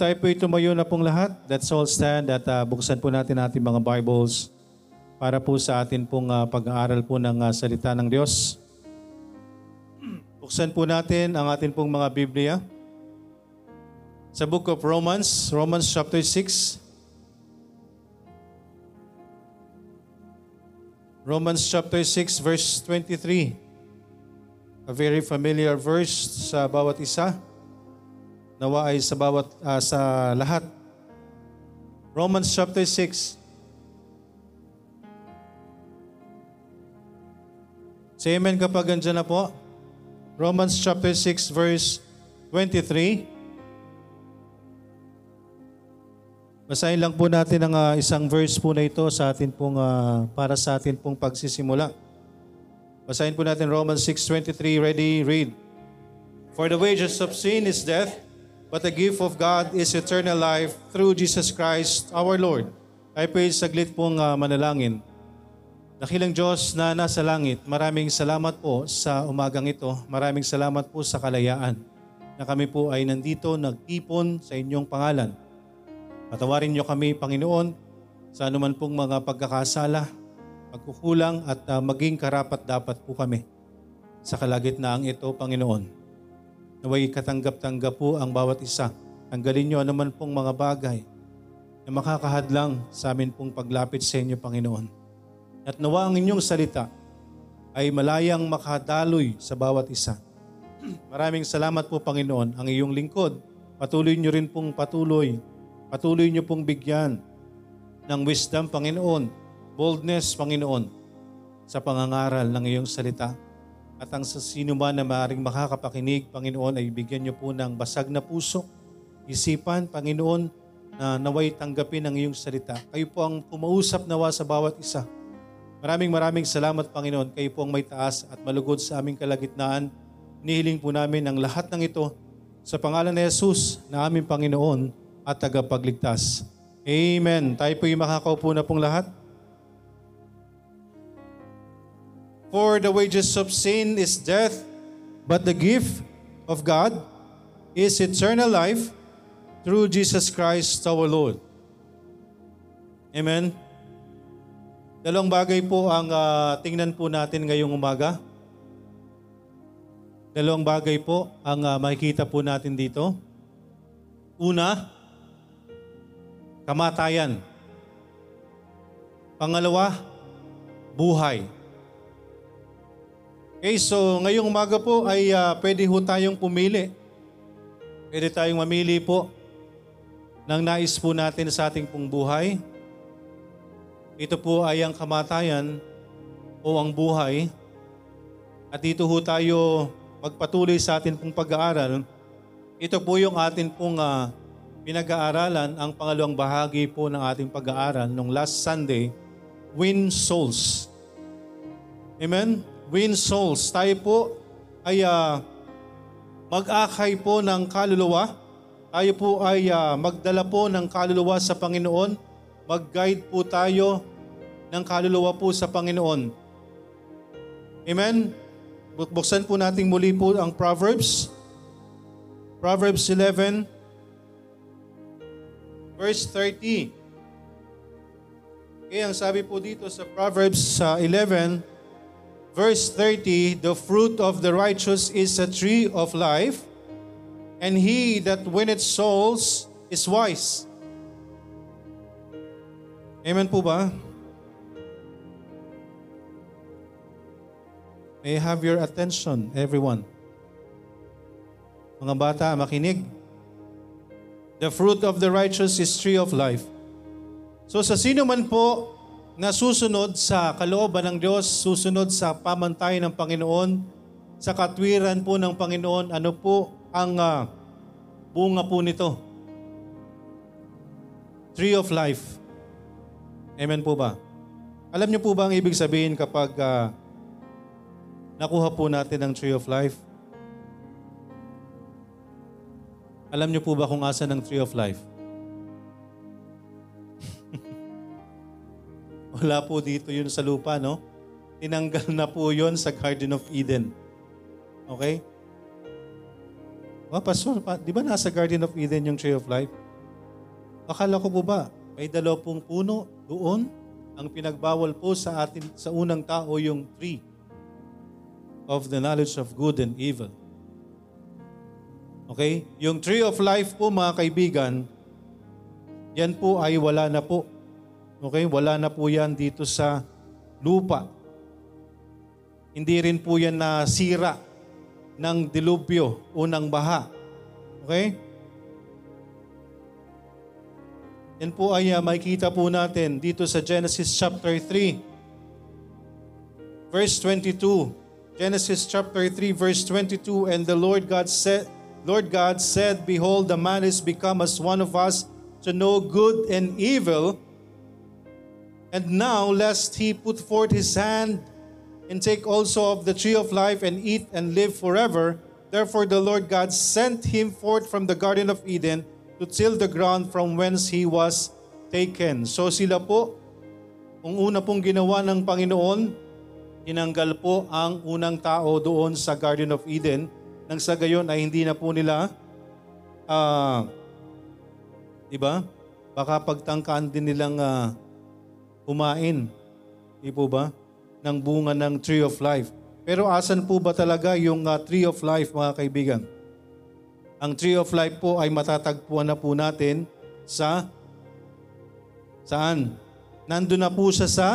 tayo po tumayo na pong lahat. Let's all stand at uh, buksan po natin ating mga Bibles para po sa atin pong uh, pag-aaral po ng uh, salita ng Diyos. Buksan po natin ang atin pong mga Biblia. Sa book of Romans, Romans chapter 6. Romans chapter 6 verse 23. A very familiar verse sa bawat isa. Nawa ay sa bawat uh, sa lahat. Romans chapter 6. Say amen kapag andyan na po. Romans chapter 6 verse 23. Basahin lang po natin ang uh, isang verse po na ito sa atin pong uh, para sa atin pong pagsisimula. Basahin po natin Romans 6:23. Ready? Read. For the wages of sin is death, But the gift of God is eternal life through Jesus Christ our Lord. Ay po saglit pong uh, manalangin. Dakilang Diyos na nasa langit, maraming salamat po sa umagang ito. Maraming salamat po sa kalayaan na kami po ay nandito nagtipon sa inyong pangalan. Patawarin niyo kami, Panginoon, sa anuman pong mga pagkakasala, pagkukulang at uh, maging karapat dapat po kami sa kalagitnaang ito, Panginoon. Naway katanggap-tanggap po ang bawat isa. Tanggalin niyo anuman pong mga bagay na makakahadlang sa amin pong paglapit sa inyo, Panginoon. At nawa ang inyong salita ay malayang makadaloy sa bawat isa. Maraming salamat po, Panginoon, ang iyong lingkod. Patuloy niyo rin pong patuloy. Patuloy niyo pong bigyan ng wisdom, Panginoon, boldness, Panginoon, sa pangangaral ng iyong salita. At ang sa sino man na maaaring makakapakinig, Panginoon, ay bigyan niyo po ng basag na puso, isipan, Panginoon, na naway tanggapin ang iyong salita. Kayo po ang kumausap nawa sa bawat isa. Maraming maraming salamat, Panginoon. Kayo po ang may taas at malugod sa aming kalagitnaan. Nihiling po namin ang lahat ng ito sa pangalan ni Jesus na aming Panginoon at tagapagligtas. Amen. Tayo po yung makakaupo na pong lahat. For the wages of sin is death, but the gift of God is eternal life through Jesus Christ our Lord. Amen. Dalawang bagay po ang uh, tingnan po natin ngayong umaga. Dalawang bagay po ang uh, makikita po natin dito. Una, kamatayan. Pangalawa, buhay. Okay, so ngayong umaga po ay uh, pwede ho tayong pumili. Pwede tayong mamili po ng nais po natin sa ating pong buhay. Ito po ay ang kamatayan o ang buhay. At dito ho tayo magpatuloy sa ating pong pag-aaral. Ito po yung atin pong uh, pinag-aaralan, ang pangalawang bahagi po ng ating pag-aaral nung last Sunday, Win Souls. Amen? Win souls. Tayo po ay uh, mag-akay po ng kaluluwa. Tayo po ay uh, magdala po ng kaluluwa sa Panginoon. Mag-guide po tayo ng kaluluwa po sa Panginoon. Amen? Buksan po natin muli po ang Proverbs. Proverbs 11, verse 30. Okay, ang sabi po dito sa Proverbs uh, 11, verse 30, the fruit of the righteous is a tree of life, and he that winneth souls is wise. Amen po ba? May have your attention, everyone. Mga bata, makinig. The fruit of the righteous is tree of life. So sa sino man po na susunod sa kalooban ng Diyos, susunod sa pamantayan ng Panginoon, sa katwiran po ng Panginoon, ano po ang uh, bunga po nito? Tree of life. Amen po ba? Alam niyo po ba ang ibig sabihin kapag uh, nakuha po natin ang tree of life? Alam niyo po ba kung asa ng tree of life? Wala po dito yun sa lupa, no? Tinanggal na po yun sa Garden of Eden. Okay? Oh, Pastor, pa, di ba nasa Garden of Eden yung Tree of Life? Akala ko po ba, may dalaw pong puno doon. Ang pinagbawal po sa atin sa unang tao yung tree of the knowledge of good and evil. Okay? Yung tree of life po mga kaibigan, yan po ay wala na po. Okay? Wala na po yan dito sa lupa. Hindi rin po yan nasira ng dilubyo o ng baha. Okay? Yan po ay uh, makikita po natin dito sa Genesis chapter 3. Verse 22. Genesis chapter 3 verse 22 and the Lord God said Lord God said behold the man is become as one of us to know good and evil and now lest he put forth his hand and take also of the tree of life and eat and live forever therefore the Lord God sent him forth from the garden of Eden to till the ground from whence he was taken. So sila po, kung una pong ginawa ng Panginoon, tinanggal po ang unang tao doon sa Garden of Eden nang sa gayon ay hindi na po nila uh, di ba? Baka pagtangkaan din nilang uh, kumain. Di po ba? Ng bunga ng tree of life. Pero asan po ba talaga yung uh, tree of life mga kaibigan? Ang tree of life po ay matatagpuan na po natin sa saan? Nandun na po siya sa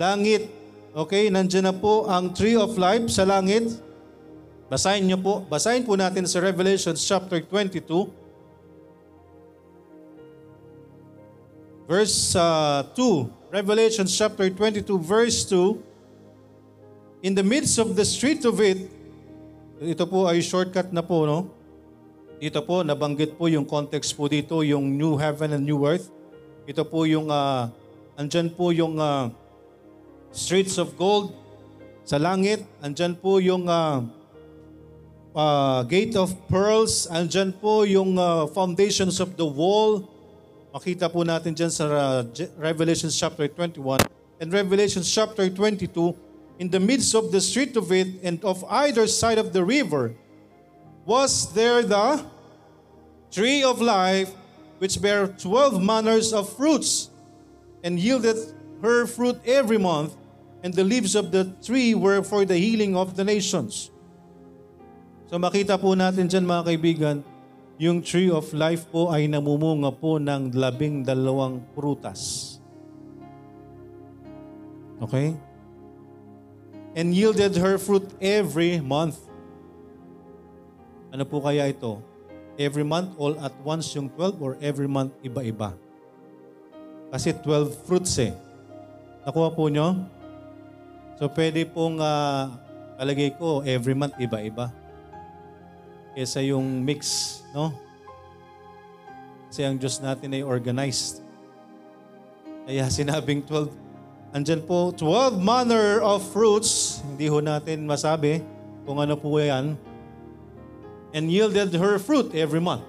langit. Okay, nandiyan na po ang tree of life sa langit. Basahin niyo po. Basahin po natin sa Revelation chapter 22. Verse uh, 2. Revelation chapter 22 verse 2. In the midst of the street of it, ito po ay shortcut na po, no? Dito po, nabanggit po yung context po dito, yung new heaven and new earth. Ito po yung, uh, andyan po yung uh, streets of gold sa langit. Andyan po yung uh, uh, gate of pearls. Andyan po yung uh, foundations of the wall. Makita po natin dyan sa uh, Revelation chapter 21. And Revelation chapter 22, in the midst of the street of it and of either side of the river was there the tree of life which bare twelve manners of fruits and yielded her fruit every month and the leaves of the tree were for the healing of the nations. So makita po natin dyan mga kaibigan, yung tree of life po ay namumunga po ng labing dalawang prutas. Okay? and yielded her fruit every month. Ano po kaya ito? Every month, all at once yung 12 or every month iba-iba? Kasi 12 fruits eh. Nakuha po nyo? So pwede pong uh, alagay ko every month iba-iba. Kesa yung mix, no? Kasi ang Diyos natin ay organized. Kaya sinabing 12 Andyan po, 12 manner of fruits. Hindi ho natin masabi kung ano po yan. And yielded her fruit every month.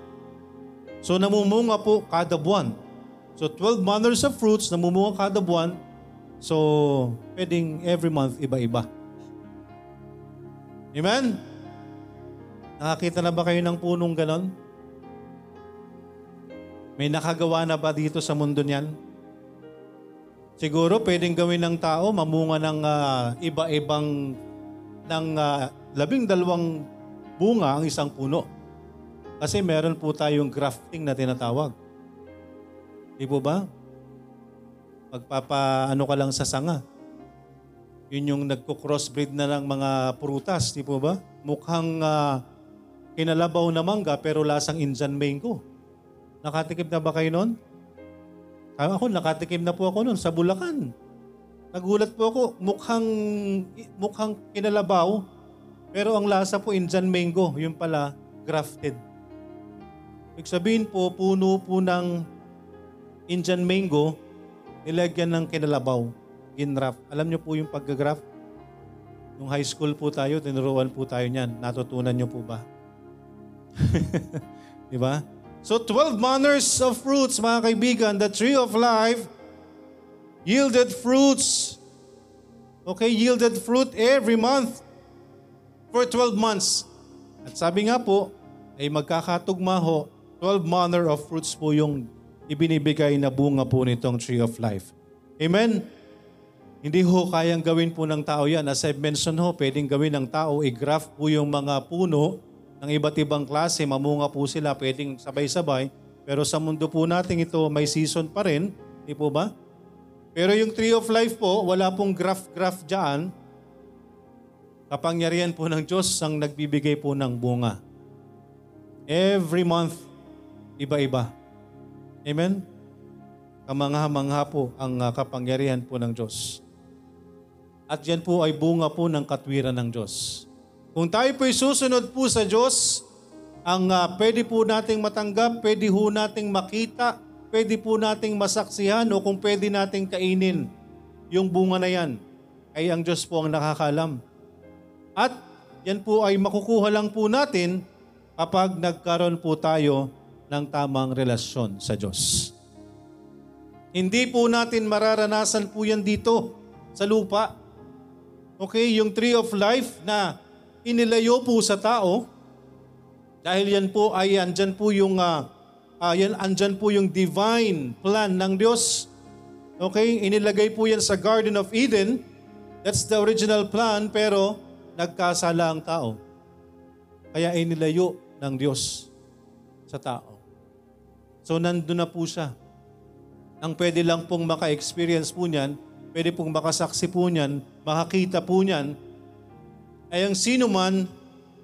So namumunga po kada buwan. So 12 manners of fruits, namumunga kada buwan. So pwedeng every month iba-iba. Amen? Nakakita na ba kayo ng punong ganon? May nakagawa na ba dito sa mundo niyan? Siguro pwedeng gawin ng tao mamunga ng uh, iba-ibang ng uh, labing dalawang bunga ang isang puno. Kasi meron po tayong grafting na tinatawag. Di po ba? Magpapaano ka lang sa sanga. Yun yung nagko-crossbreed na ng mga prutas, di po ba? Mukhang uh, kinalabaw na mangga pero lasang Indian mango. Nakatikip na ba kayo noon? Ako, nakatikim na po ako noon sa Bulacan. Nagulat po ako, mukhang, mukhang kinalabaw, pero ang lasa po Indian mango, yung pala grafted. Ibig sabihin po, puno po ng Indian mango, nilagyan ng kinalabaw, ginraft. Alam niyo po yung pag-graft? Nung high school po tayo, tinuruan po tayo niyan. Natutunan niyo po ba? Di ba? So 12 manners of fruits, mga kaibigan, the tree of life yielded fruits. Okay, yielded fruit every month for 12 months. At sabi nga po, ay magkakatugma ho 12 manner of fruits po yung ibinibigay na bunga po nitong tree of life. Amen? Hindi ho kayang gawin po ng tao yan. As I've mentioned ho, pwedeng gawin ng tao, i-graft po yung mga puno ng iba't ibang klase, mamunga po sila, pwedeng sabay-sabay. Pero sa mundo po natin ito, may season pa rin. Di po ba? Pero yung tree of life po, wala pong graft-graft dyan. Kapangyarihan po ng Diyos ang nagbibigay po ng bunga. Every month, iba-iba. Amen? Kamangha-mangha po ang uh, kapangyarihan po ng Diyos. At yan po ay bunga po ng katwiran ng Diyos. Kung tayo po'y susunod po sa Diyos, ang uh, pwede po nating matanggap, pwede po nating makita, pwede po nating masaksihan o kung pwede nating kainin yung bunga na yan, ay ang Diyos po ang nakakalam. At yan po ay makukuha lang po natin kapag nagkaroon po tayo ng tamang relasyon sa Diyos. Hindi po natin mararanasan po yan dito sa lupa. Okay, yung tree of life na inilayo po sa tao, dahil yan po ay andyan po yung uh, uh, yan, andyan po yung divine plan ng Diyos. Okay, inilagay po yan sa Garden of Eden. That's the original plan, pero nagkasala ang tao. Kaya inilayo ng Diyos sa tao. So nandun na po siya. Ang pwede lang pong maka-experience po niyan, pwede pong makasaksi po niyan, makakita po niyan, ay ang sino man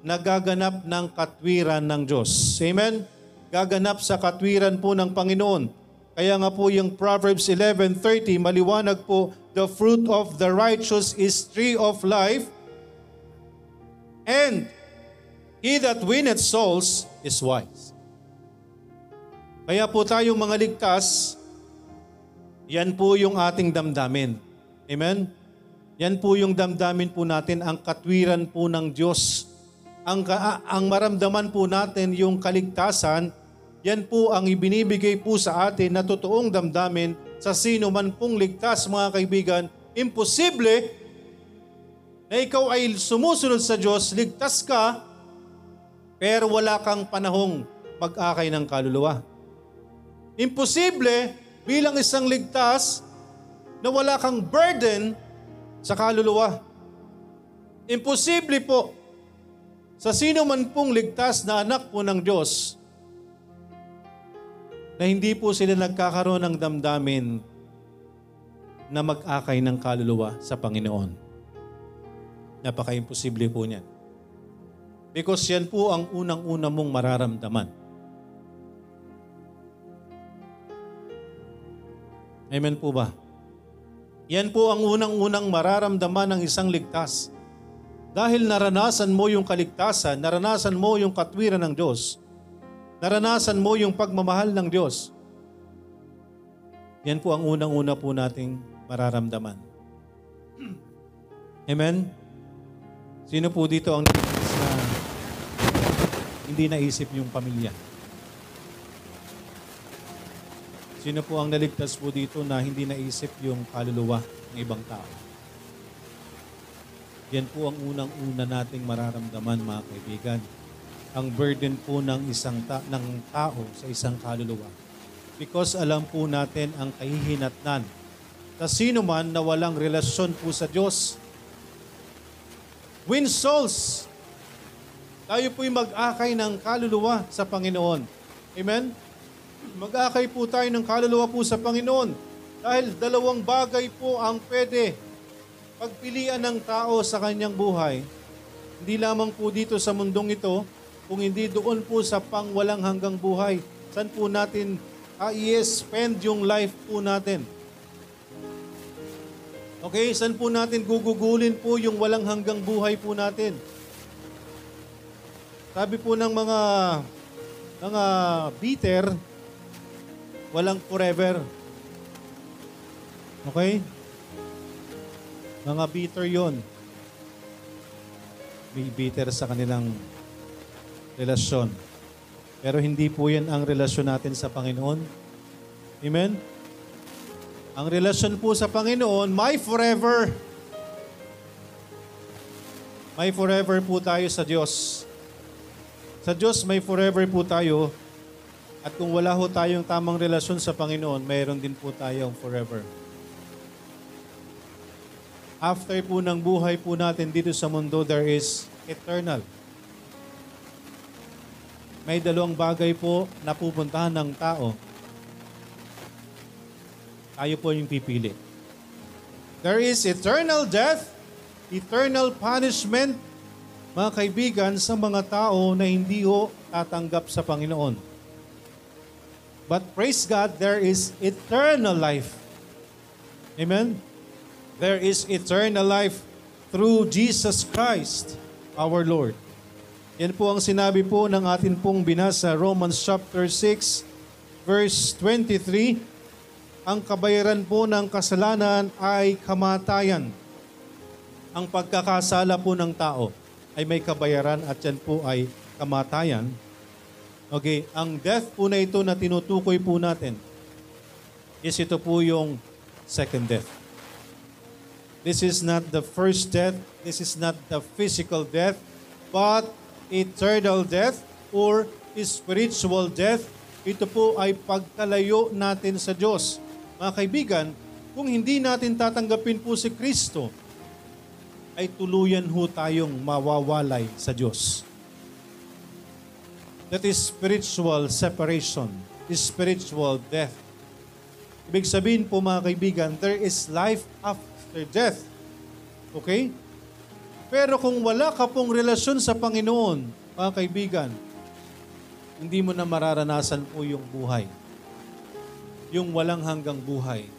nagaganap ng katwiran ng Diyos. Amen? Gaganap sa katwiran po ng Panginoon. Kaya nga po yung Proverbs 11.30, maliwanag po, The fruit of the righteous is tree of life, And he that winneth souls is wise. Kaya po tayong mga ligtas, yan po yung ating damdamin. Amen? Yan po yung damdamin po natin, ang katwiran po ng Diyos. Ang, ang maramdaman po natin yung kaligtasan, yan po ang ibinibigay po sa atin na totoong damdamin sa sino man pong ligtas mga kaibigan. Imposible na ikaw ay sumusunod sa Diyos, ligtas ka, pero wala kang panahong mag-akay ng kaluluwa. Imposible bilang isang ligtas na wala kang burden sa kaluluwa. Imposible po sa sino man pong ligtas na anak po ng Diyos na hindi po sila nagkakaroon ng damdamin na mag-akay ng kaluluwa sa Panginoon. Napaka-imposible po niyan. Because yan po ang unang-una mong mararamdaman. Amen po ba? Yan po ang unang-unang mararamdaman ng isang ligtas. Dahil naranasan mo yung kaligtasan, naranasan mo yung katwiran ng Diyos, naranasan mo yung pagmamahal ng Diyos, yan po ang unang-una po nating mararamdaman. Amen? Sino po dito ang na hindi naisip yung pamilya? Sino po ang naligtas po dito na hindi naisip yung kaluluwa ng ibang tao? Yan po ang unang-una nating mararamdaman mga kaibigan. Ang burden po ng isang ta- ng tao sa isang kaluluwa. Because alam po natin ang kahihinatnan sa sino man na walang relasyon po sa Diyos win souls. Tayo po'y mag-akay ng kaluluwa sa Panginoon. Amen? Mag-akay po tayo ng kaluluwa po sa Panginoon. Dahil dalawang bagay po ang pwede pagpilian ng tao sa kanyang buhay. Hindi lamang po dito sa mundong ito, kung hindi doon po sa pangwalang hanggang buhay. Saan po natin uh, i-spend yung life po natin? Okay, saan po natin gugugulin po yung walang hanggang buhay po natin? Sabi po ng mga mga bitter, walang forever. Okay? Mga bitter yon. May bitter sa kanilang relasyon. Pero hindi po yan ang relasyon natin sa Panginoon. Amen? Ang relasyon po sa Panginoon, my forever. May forever po tayo sa Diyos. Sa Diyos, may forever po tayo. At kung wala ho tayong tamang relasyon sa Panginoon, mayroon din po tayong forever. After po ng buhay po natin dito sa mundo, there is eternal. May dalawang bagay po na pupuntahan ng tao. Tayo po yung pipili. There is eternal death, eternal punishment, mga kaibigan, sa mga tao na hindi ho tatanggap sa Panginoon. But praise God, there is eternal life. Amen? There is eternal life through Jesus Christ, our Lord. Yan po ang sinabi po ng atin pong binasa, Romans chapter 6, verse 23. Ang kabayaran po ng kasalanan ay kamatayan. Ang pagkakasala po ng tao ay may kabayaran at yan po ay kamatayan. Okay, ang death po na ito na tinutukoy po natin is ito po yung second death. This is not the first death, this is not the physical death, but eternal death or spiritual death. Ito po ay pagkalayo natin sa Diyos. Mga kaibigan, kung hindi natin tatanggapin po si Kristo, ay tuluyan ho tayong mawawalay sa Diyos. That is spiritual separation, is spiritual death. Ibig sabihin po mga kaibigan, there is life after death. Okay? Pero kung wala ka pong relasyon sa Panginoon, mga kaibigan, hindi mo na mararanasan po yung buhay. Yung walang hanggang buhay.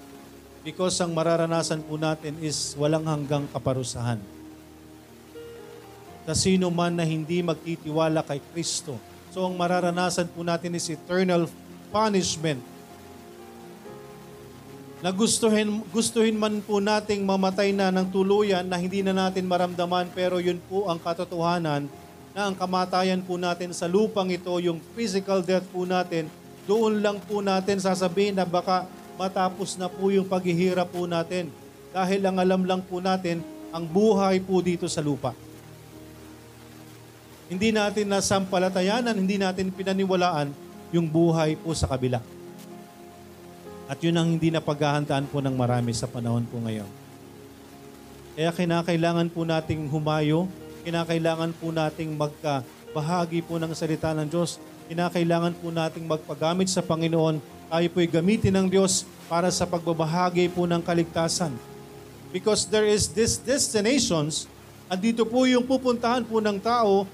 Because ang mararanasan po natin is walang hanggang kaparusahan. Sa sino man na hindi magtitiwala kay Kristo. So ang mararanasan po natin is eternal punishment. Na gustuhin, gustuhin man po nating mamatay na ng tuluyan na hindi na natin maramdaman pero yun po ang katotohanan na ang kamatayan po natin sa lupang ito, yung physical death po natin, doon lang po natin sasabihin na baka matapos na po yung paghihirap po natin. Dahil ang alam lang po natin, ang buhay po dito sa lupa. Hindi natin nasampalatayanan, hindi natin pinaniwalaan yung buhay po sa kabila. At yun ang hindi na paghahandaan po ng marami sa panahon po ngayon. Kaya kinakailangan po nating humayo, kinakailangan po nating magkabahagi po ng salita ng Diyos, kinakailangan po nating magpagamit sa Panginoon, tayo po'y gamitin ng Diyos para sa pagbabahagi po ng kaligtasan. Because there is this destinations, andito po yung pupuntahan po ng tao,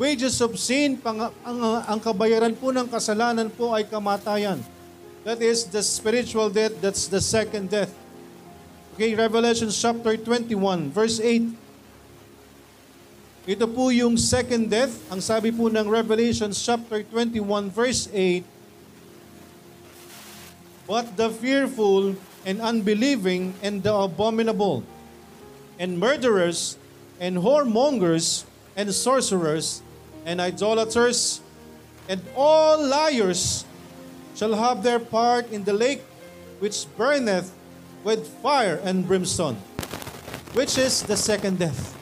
wages of sin, pang, ang, ang kabayaran po ng kasalanan po ay kamatayan. That is the spiritual death, that's the second death. Okay, Revelation chapter 21, verse 8. Ito po yung second death. Ang sabi po ng Revelation chapter 21, verse 8, But the fearful and unbelieving and the abominable and murderers and whoremongers and sorcerers and idolaters and all liars shall have their part in the lake which burneth with fire and brimstone, which is the second death.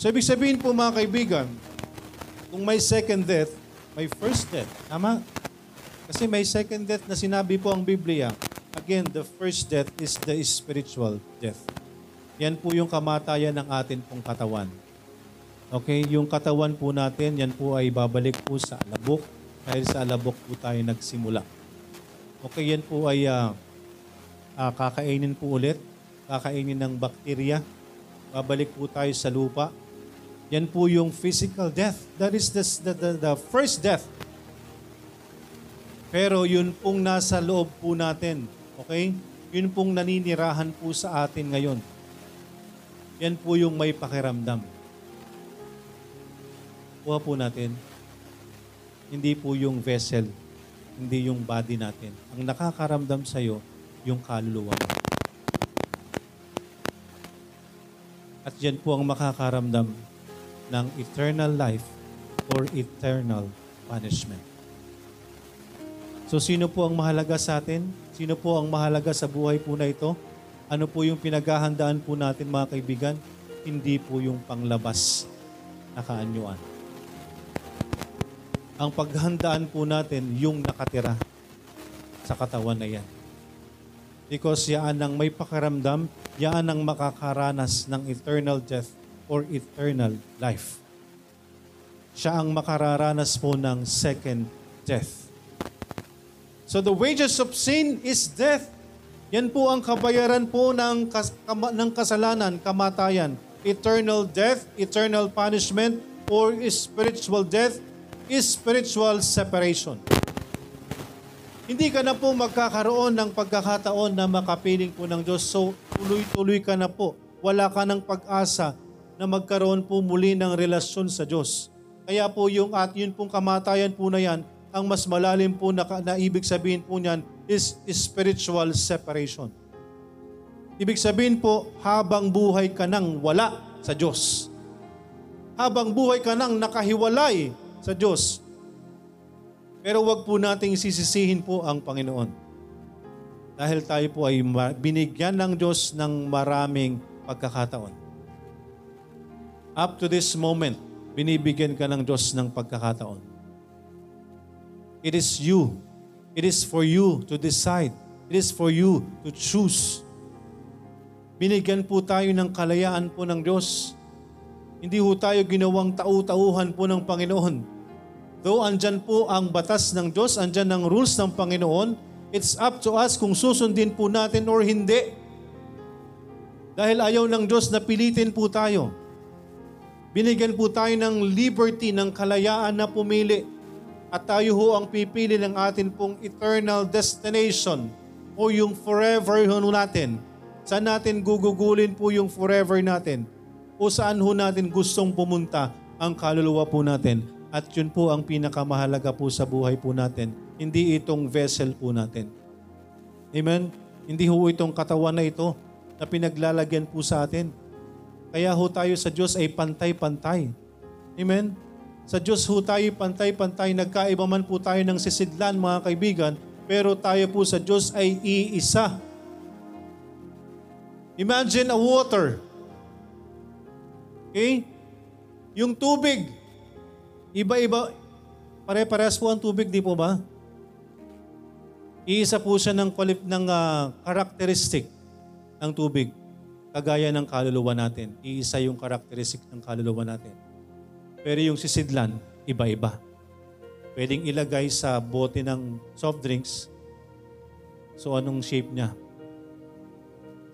So ibig sabihin po mga kaibigan, kung may second death, may first death. Tama? Kasi may second death na sinabi po ang Biblia. Again, the first death is the spiritual death. Yan po yung kamatayan ng atin pong katawan. Okay, yung katawan po natin, yan po ay babalik po sa alabok dahil sa alabok po tayo nagsimula. Okay, yan po ay uh, uh, kakainin po ulit, kakainin ng bakterya, babalik po tayo sa lupa. Yan po yung physical death. That is the, the, the, the first death. Pero yun pong nasa loob po natin. Okay? Yun pong naninirahan po sa atin ngayon. Yan po yung may pakiramdam. Kuha po natin. Hindi po yung vessel. Hindi yung body natin. Ang nakakaramdam sa'yo, yung kaluluwa mo. At yan po ang makakaramdam ng eternal life or eternal punishment. So sino po ang mahalaga sa atin? Sino po ang mahalaga sa buhay po na ito? Ano po yung pinaghahandaan po natin mga kaibigan? Hindi po yung panglabas na kaanyuan. ang paghandaan po natin yung nakatira sa katawan na yan. Because yaan ang may pakaramdam, yaan ang makakaranas ng eternal death or eternal life. Siya ang makararanas po ng second death. So the wages of sin is death. Yan po ang kabayaran po ng, kas- kama- ng kasalanan, kamatayan. Eternal death, eternal punishment, or spiritual death is spiritual separation. Hindi ka na po magkakaroon ng pagkakataon na makapiling po ng Diyos. So, tuloy-tuloy ka na po. Wala ka ng pag-asa na magkaroon po muli ng relasyon sa Diyos. Kaya po yung at yun pong kamatayan po na yan, ang mas malalim po na, na ibig sabihin po niyan is spiritual separation. Ibig sabihin po, habang buhay ka nang wala sa Diyos. Habang buhay ka nang nakahiwalay sa Diyos. Pero wag po nating sisisihin po ang Panginoon. Dahil tayo po ay binigyan ng Diyos ng maraming pagkakataon. Up to this moment, binibigyan ka ng Diyos ng pagkakataon. It is you. It is for you to decide. It is for you to choose. Binigyan po tayo ng kalayaan po ng Diyos. Hindi po tayo ginawang tau-tauhan po ng Panginoon. Though andyan po ang batas ng Diyos, andyan ang rules ng Panginoon, it's up to us kung susundin po natin or hindi. Dahil ayaw ng Diyos na pilitin po tayo. Binigyan po tayo ng liberty, ng kalayaan na pumili. At tayo ho ang pipili ng atin pong eternal destination o yung forever ho natin. Saan natin gugugulin po yung forever natin? O saan ho natin gustong pumunta ang kaluluwa po natin? At yun po ang pinakamahalaga po sa buhay po natin. Hindi itong vessel po natin. Amen? Hindi ho itong katawan na ito na pinaglalagyan po sa atin. Kaya ho tayo sa Diyos ay pantay-pantay. Amen? Sa Diyos ho tayo pantay-pantay. Nagkaiba man po tayo ng sisidlan mga kaibigan, pero tayo po sa Diyos ay iisa. Imagine a water. Okay? Yung tubig, iba-iba, pare-parehas po ang tubig, di po ba? Iisa po siya ng, qualif- ng ah, characteristic ng tubig, kagaya ng kaluluwa natin. Iisa yung characteristic ng kaluluwa natin. Pero yung sisidlan, iba-iba. Pwedeng ilagay sa bote ng soft drinks. So anong shape niya?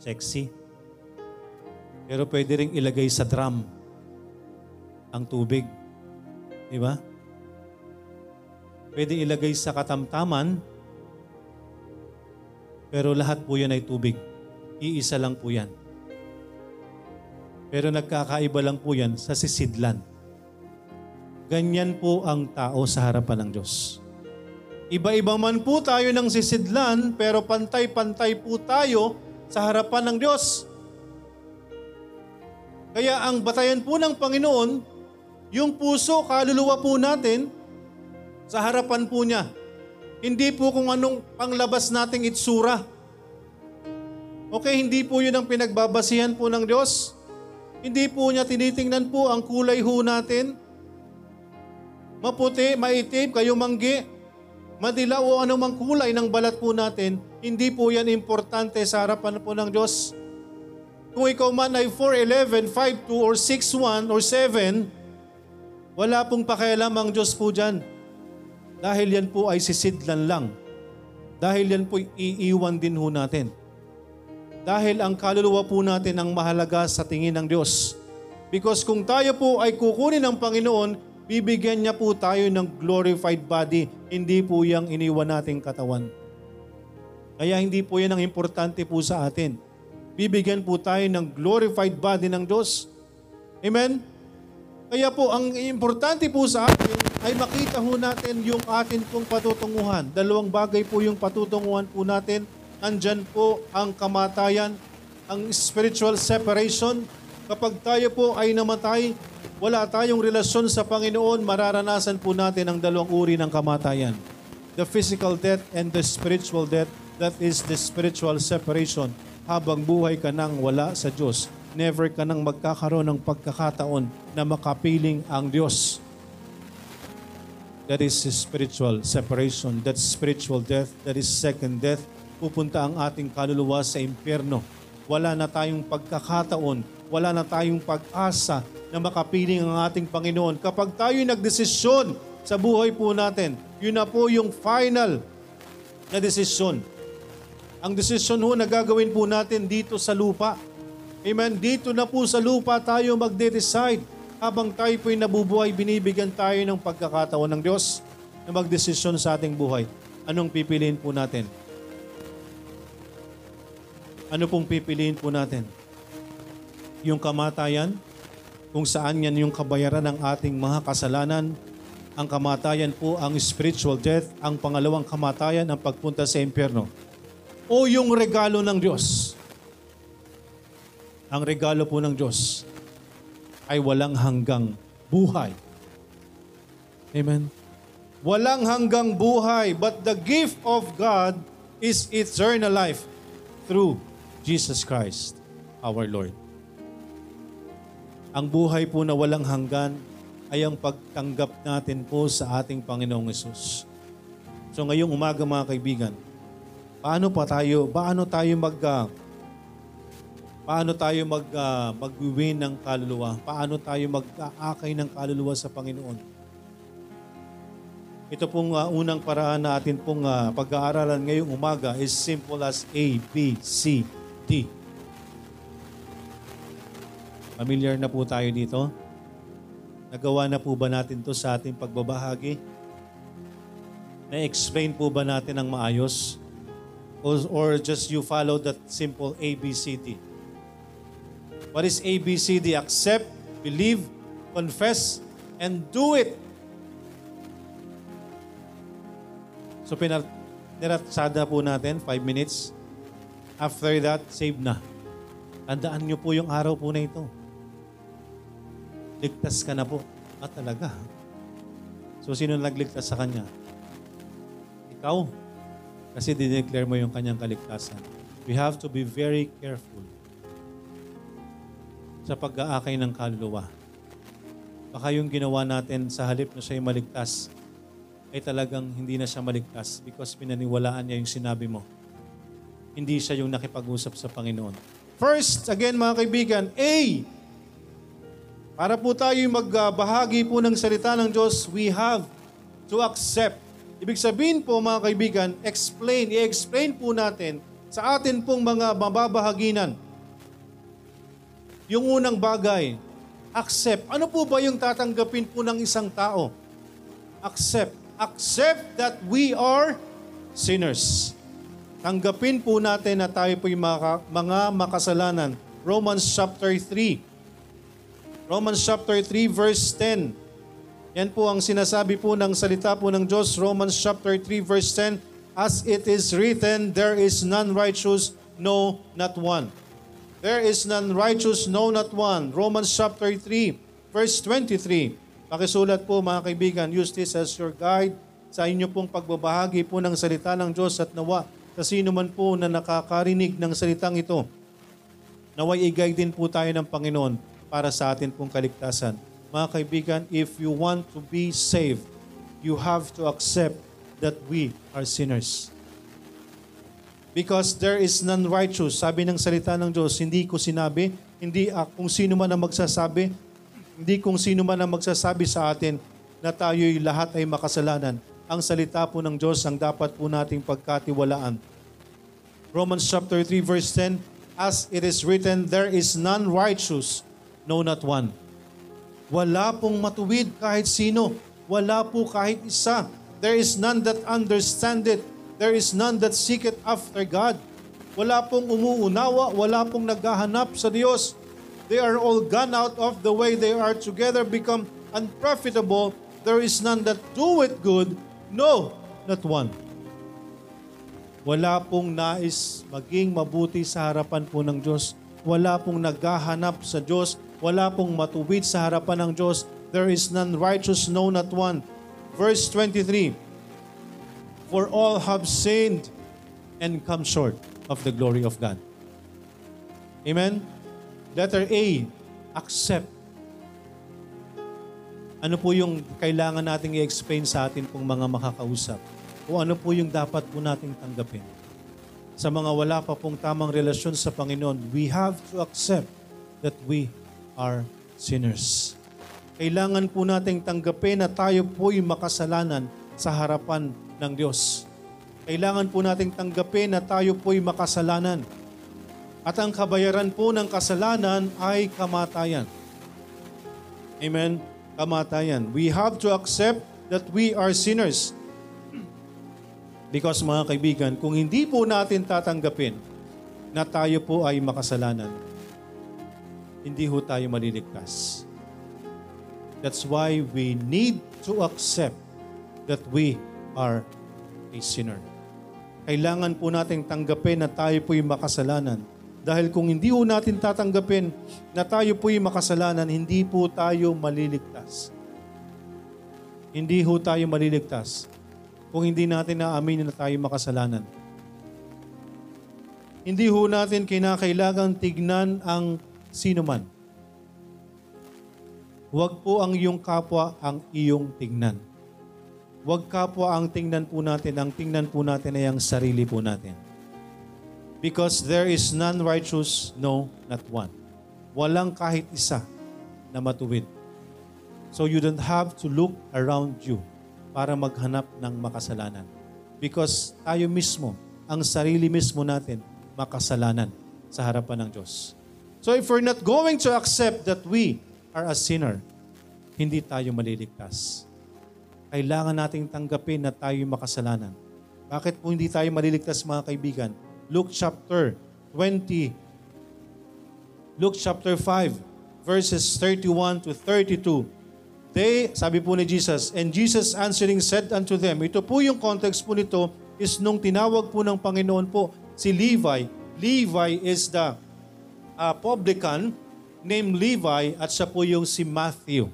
Sexy. Pero pwede ring ilagay sa drum ang tubig. Di ba? Pwede ilagay sa katamtaman, pero lahat po yan ay tubig. Iisa lang po yan. Pero nagkakaiba lang po yan sa sisidlan. Ganyan po ang tao sa harapan ng Diyos. Iba-iba man po tayo ng sisidlan, pero pantay-pantay po tayo sa harapan ng Diyos. Kaya ang batayan po ng Panginoon, yung puso, kaluluwa po natin, sa harapan po niya. Hindi po kung anong panglabas nating itsura. Okay, hindi po yun ang pinagbabasihan po ng Diyos. Hindi po niya tinitingnan po ang kulay ho natin. Maputi, maitim, kayo manggi, madilaw o anumang kulay ng balat po natin, hindi po yan importante sa harapan po ng Diyos. Kung ikaw man ay 4'11, 5'2 or 6'1 or 7, wala pong pakialam ang Diyos po dyan. Dahil yan po ay sisidlan lang. Dahil yan po iiwan din ho natin. Dahil ang kaluluwa po natin ang mahalaga sa tingin ng Diyos. Because kung tayo po ay kukunin ng Panginoon, bibigyan niya po tayo ng glorified body, hindi po yung iniwan nating katawan. Kaya hindi po yan ang importante po sa atin. Bibigyan po tayo ng glorified body ng Diyos. Amen? Kaya po, ang importante po sa atin ay makita ho natin yung atin pong patutunguhan. Dalawang bagay po yung patutunguhan po natin. Andyan po ang kamatayan, ang spiritual separation. Kapag tayo po ay namatay, wala tayong relasyon sa Panginoon, mararanasan po natin ang dalawang uri ng kamatayan. The physical death and the spiritual death, that is the spiritual separation. Habang buhay ka nang wala sa Diyos, never ka nang magkakaroon ng pagkakataon na makapiling ang Diyos. That is spiritual separation. That's spiritual death. That is second death. Pupunta ang ating kaluluwa sa impyerno. Wala na tayong pagkakataon. Wala na tayong pag-asa na makapiling ang ating Panginoon. Kapag tayo nagdesisyon sa buhay po natin, yun na po yung final na desisyon. Ang desisyon ho na gagawin po natin dito sa lupa. Amen. Dito na po sa lupa tayo magde-decide. Habang tayo po'y nabubuhay, binibigyan tayo ng pagkakataon ng Diyos na magdesisyon sa ating buhay. Anong pipiliin po natin? Ano pong pipiliin po natin? Yung kamatayan, kung saan yan yung kabayaran ng ating mga kasalanan. Ang kamatayan po ang spiritual death. Ang pangalawang kamatayan ang pagpunta sa impyerno. O yung regalo ng Diyos. Ang regalo po ng Diyos ay walang hanggang buhay. Amen. Walang hanggang buhay, but the gift of God is eternal life through Jesus Christ, our Lord. Ang buhay po na walang hanggan ay ang pagtanggap natin po sa ating Panginoong Yesus. So ngayong umaga mga kaibigan, paano pa tayo, paano tayo mag uh, paano tayo mag uh, mag-win ng kaluluwa? Paano tayo mag-aakay ng kaluluwa sa Panginoon? Ito pong uh, unang paraan na atin pong uh, pag-aaralan ngayong umaga is simple as A, B, C, D. Familiar na po tayo dito? Nagawa na po ba natin to sa ating pagbabahagi? Na-explain po ba natin ang maayos? Or, or just you follow that simple ABCD? What is ABCD? Accept, believe, confess, and do it. So pinaratsada po natin, 5 minutes. After that, save na. Tandaan niyo po yung araw po na ito. Ligtas ka na po. Ah, talaga. So, sino nagligtas sa kanya? Ikaw. Kasi dineclare mo yung kanyang kaligtasan. We have to be very careful sa pag-aakay ng kaluluwa. Baka yung ginawa natin sa halip na siya'y maligtas, ay talagang hindi na siya maligtas because pinaniwalaan niya yung sinabi mo. Hindi siya yung nakipag-usap sa Panginoon. First, again mga kaibigan, A. Para po tayo magbahagi po ng salita ng Diyos, we have to accept. Ibig sabihin po mga kaibigan, explain, i-explain po natin sa atin pong mga mababahaginan. Yung unang bagay, accept. Ano po ba yung tatanggapin po ng isang tao? Accept. Accept that we are sinners. Tanggapin po natin na tayo po yung mga, mga makasalanan. Romans chapter 3 Romans chapter 3 verse 10. Yan po ang sinasabi po ng salita po ng Diyos. Romans chapter 3 verse 10. As it is written, there is none righteous, no, not one. There is none righteous, no, not one. Romans chapter 3 verse 23. Pakisulat po mga kaibigan, use this as your guide sa inyo pong pagbabahagi po ng salita ng Diyos at nawa sa sino man po na nakakarinig ng salitang ito. Naway igay din po tayo ng Panginoon para sa atin pong kaligtasan. Mga kaibigan, if you want to be saved, you have to accept that we are sinners. Because there is none righteous. Sabi ng salita ng Diyos, hindi ko sinabi, hindi uh, kung sino man ang magsasabi, hindi kung sino man ang magsasabi sa atin na tayo'y lahat ay makasalanan. Ang salita po ng Diyos ang dapat po nating pagkatiwalaan. Romans chapter 3 verse 10, As it is written, there is none righteous, No, not one. Wala pong matuwid kahit sino. Wala po kahit isa. There is none that understand it. There is none that seek it after God. Wala pong umuunawa, wala pong naghahanap sa Diyos. They are all gone out of the way they are together become unprofitable. There is none that do it good. No, not one. Wala pong nais maging mabuti sa harapan po ng Diyos. Wala pong naghahanap sa Diyos wala pong matuwid sa harapan ng Diyos. There is none righteous, no not one. Verse 23, For all have sinned and come short of the glory of God. Amen? Letter A, accept. Ano po yung kailangan nating i-explain sa atin pong mga makakausap? O ano po yung dapat po nating tanggapin? Sa mga wala pa pong tamang relasyon sa Panginoon, we have to accept that we are sinners. Kailangan po nating tanggapin na tayo po'y makasalanan sa harapan ng Diyos. Kailangan po nating tanggapin na tayo po'y makasalanan. At ang kabayaran po ng kasalanan ay kamatayan. Amen? Kamatayan. We have to accept that we are sinners. Because mga kaibigan, kung hindi po natin tatanggapin na tayo po ay makasalanan, hindi ho tayo maliligtas. That's why we need to accept that we are a sinner. Kailangan po nating tanggapin na tayo po'y makasalanan. Dahil kung hindi po natin tatanggapin na tayo po'y makasalanan, hindi po tayo maliligtas. Hindi ho tayo maliligtas kung hindi natin naaminin na tayo makasalanan. Hindi ho natin kinakailangan tignan ang sino man. Huwag po ang iyong kapwa ang iyong tignan. Huwag kapwa ang tingnan po natin. Ang tingnan po natin ay ang sarili po natin. Because there is none righteous, no, not one. Walang kahit isa na matuwid. So you don't have to look around you para maghanap ng makasalanan. Because tayo mismo, ang sarili mismo natin, makasalanan sa harapan ng Diyos. So if we're not going to accept that we are a sinner, hindi tayo maliligtas kailangan nating tanggapin na tayo makasalanan. Bakit po hindi tayo maliligtas mga kaibigan? Luke chapter 20, Luke chapter 5, verses 31 to 32. They, sabi po ni Jesus, and Jesus answering said unto them, ito po yung context po nito is nung tinawag po ng Panginoon po si Levi. Levi is the uh, publican named Levi at siya po yung si Matthew.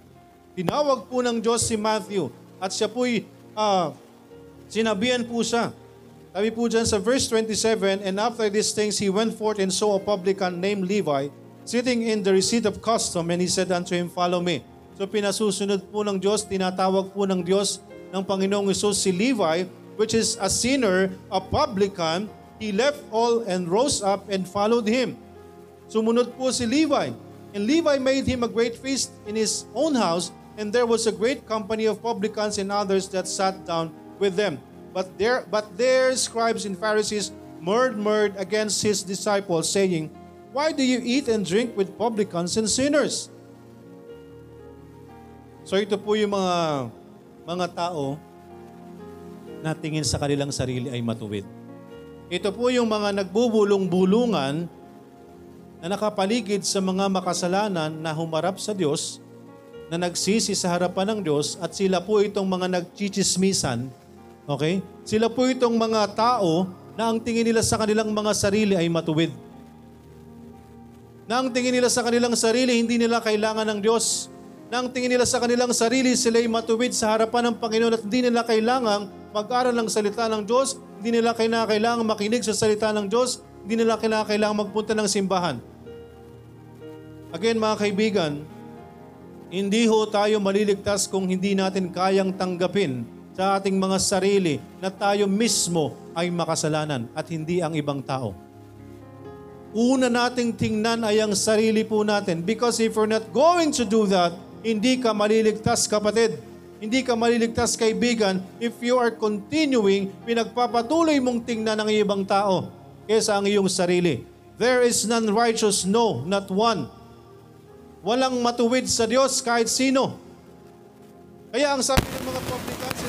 Tinawag po ng Diyos si Matthew at siya po'y uh, sinabihan po siya. Sabi po dyan sa verse 27, And after these things he went forth and saw a publican named Levi sitting in the receipt of custom, and he said unto him, Follow me. So pinasusunod po ng Diyos, tinatawag po ng Diyos ng Panginoong Isus si Levi, which is a sinner, a publican. He left all and rose up and followed him. Sumunod po si Levi. And Levi made him a great feast in his own house, and there was a great company of publicans and others that sat down with them. But their, but their scribes and Pharisees murmured against his disciples, saying, Why do you eat and drink with publicans and sinners? So ito po yung mga mga tao na tingin sa kanilang sarili ay matuwid. Ito po yung mga nagbubulong-bulungan na nakapaligid sa mga makasalanan na humarap sa Diyos na nagsisi sa harapan ng Diyos at sila po itong mga nagchichismisan, okay? Sila po itong mga tao na ang tingin nila sa kanilang mga sarili ay matuwid. Na ang tingin nila sa kanilang sarili, hindi nila kailangan ng Diyos. Na ang tingin nila sa kanilang sarili, sila ay matuwid sa harapan ng Panginoon at hindi nila kailangang mag-aral ng salita ng Diyos, hindi nila kailangan makinig sa salita ng Diyos, hindi nila kailangan magpunta ng simbahan. Again, mga kaibigan, hindi ho tayo maliligtas kung hindi natin kayang tanggapin sa ating mga sarili na tayo mismo ay makasalanan at hindi ang ibang tao. Una nating tingnan ay ang sarili po natin because if we're not going to do that, hindi ka maliligtas kapatid. Hindi ka maliligtas kaibigan if you are continuing, pinagpapatuloy mong tingnan ang ibang tao kesa ang iyong sarili. There is none righteous, no, not one. Walang matuwid sa Diyos kahit sino. Kaya ang sabi ng mga scribes,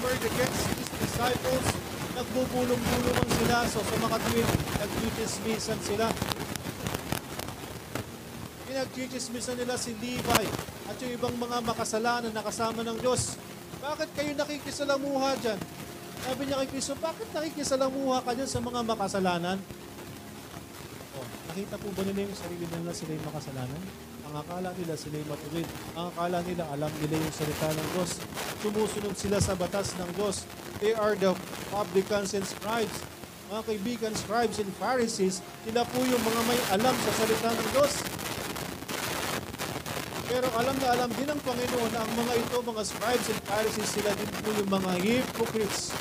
murmured against his disciples, nagbubulong-bulungan sila, so sa mga tuwid, nagchichismisan sila. Pinagchichismisan nila si Levi at yung ibang mga makasalanan na kasama ng Diyos. Bakit kayo nakikisalamuha dyan? Sabi niya kay Kristo, bakit nakikisalamuha ka dyan sa mga makasalanan? Oh, nakita po ba nila yung sarili nila sila yung makasalanan? Ang akala nila sila yung matuwid. Ang akala nila alam nila yung salita ng Diyos. Sumusunod sila sa batas ng Diyos. They are the publicans and scribes. Mga kaibigan, scribes and Pharisees, sila po yung mga may alam sa salita ng Diyos. Pero alam na alam din ng Panginoon na ang mga ito, mga scribes and Pharisees, sila din po yung mga hypocrites.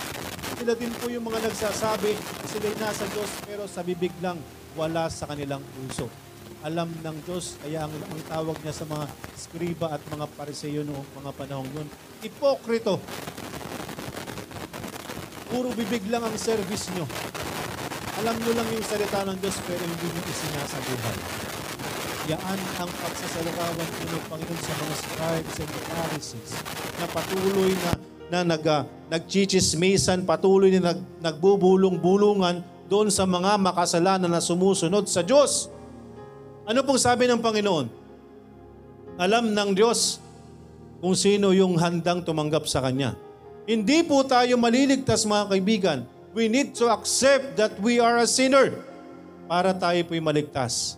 Sila din po yung mga nagsasabi na sila'y nasa Diyos pero sa bibig lang wala sa kanilang puso. Alam ng Diyos, kaya ang, ang tawag niya sa mga skriba at mga pariseyo noong mga panahong yun, ipokrito. Puro bibig lang ang service nyo. Alam nyo lang yung salita ng Diyos pero hindi nyo isinasabuhay. Yaan ang pagsasalakawan ko ng Panginoon sa mga scribes and Pharisees na patuloy na na nag, uh, nagchichismisan, patuloy na nag, nagbubulong-bulungan doon sa mga makasalanan na sumusunod sa Diyos. Ano pong sabi ng Panginoon? Alam ng Diyos kung sino yung handang tumanggap sa Kanya. Hindi po tayo maliligtas mga kaibigan. We need to accept that we are a sinner para tayo po'y maligtas.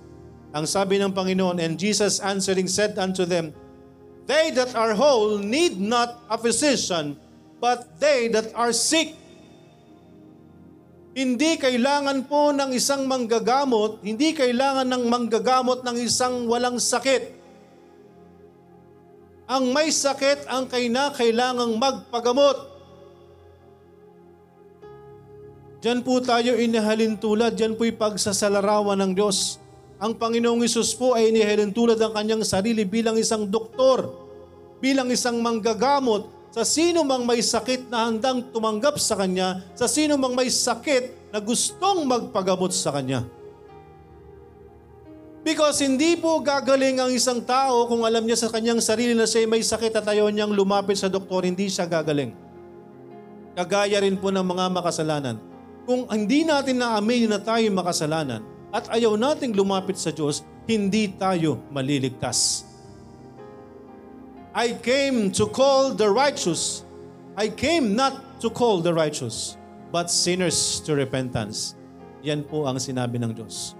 Ang sabi ng Panginoon, and Jesus answering said unto them, They that are whole need not a physician, but they that are sick. Hindi kailangan po ng isang manggagamot, hindi kailangan ng manggagamot ng isang walang sakit. Ang may sakit ang kailangang magpagamot. Diyan po tayo inihalin tulad, diyan po'y pagsasalarawan ng Diyos. Ang Panginoong Isus po ay inihalin tulad ng kanyang sarili bilang isang doktor, bilang isang manggagamot sa sino mang may sakit na handang tumanggap sa Kanya, sa sino mang may sakit na gustong magpagamot sa Kanya. Because hindi po gagaling ang isang tao kung alam niya sa kanyang sarili na siya may sakit at ayaw niyang lumapit sa doktor, hindi siya gagaling. Kagaya rin po ng mga makasalanan. Kung hindi natin naamin na tayo makasalanan at ayaw nating lumapit sa Diyos, hindi tayo maliligtas. I came to call the righteous. I came not to call the righteous, but sinners to repentance. Yan po ang sinabi ng Diyos.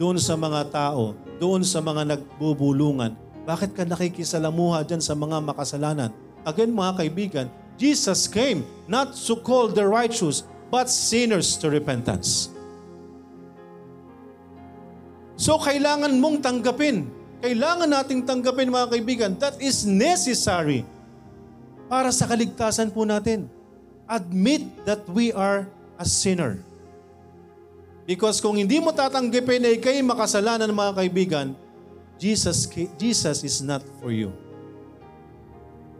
Doon sa mga tao, doon sa mga nagbubulungan, bakit ka nakikisalamuha dyan sa mga makasalanan? Again mga kaibigan, Jesus came not to call the righteous, but sinners to repentance. So kailangan mong tanggapin. Kailangan nating tanggapin mga kaibigan. That is necessary para sa kaligtasan po natin. Admit that we are a sinner. Because kung hindi mo tatanggapin na ikay makasalanan mga kaibigan, Jesus, Jesus is not for you.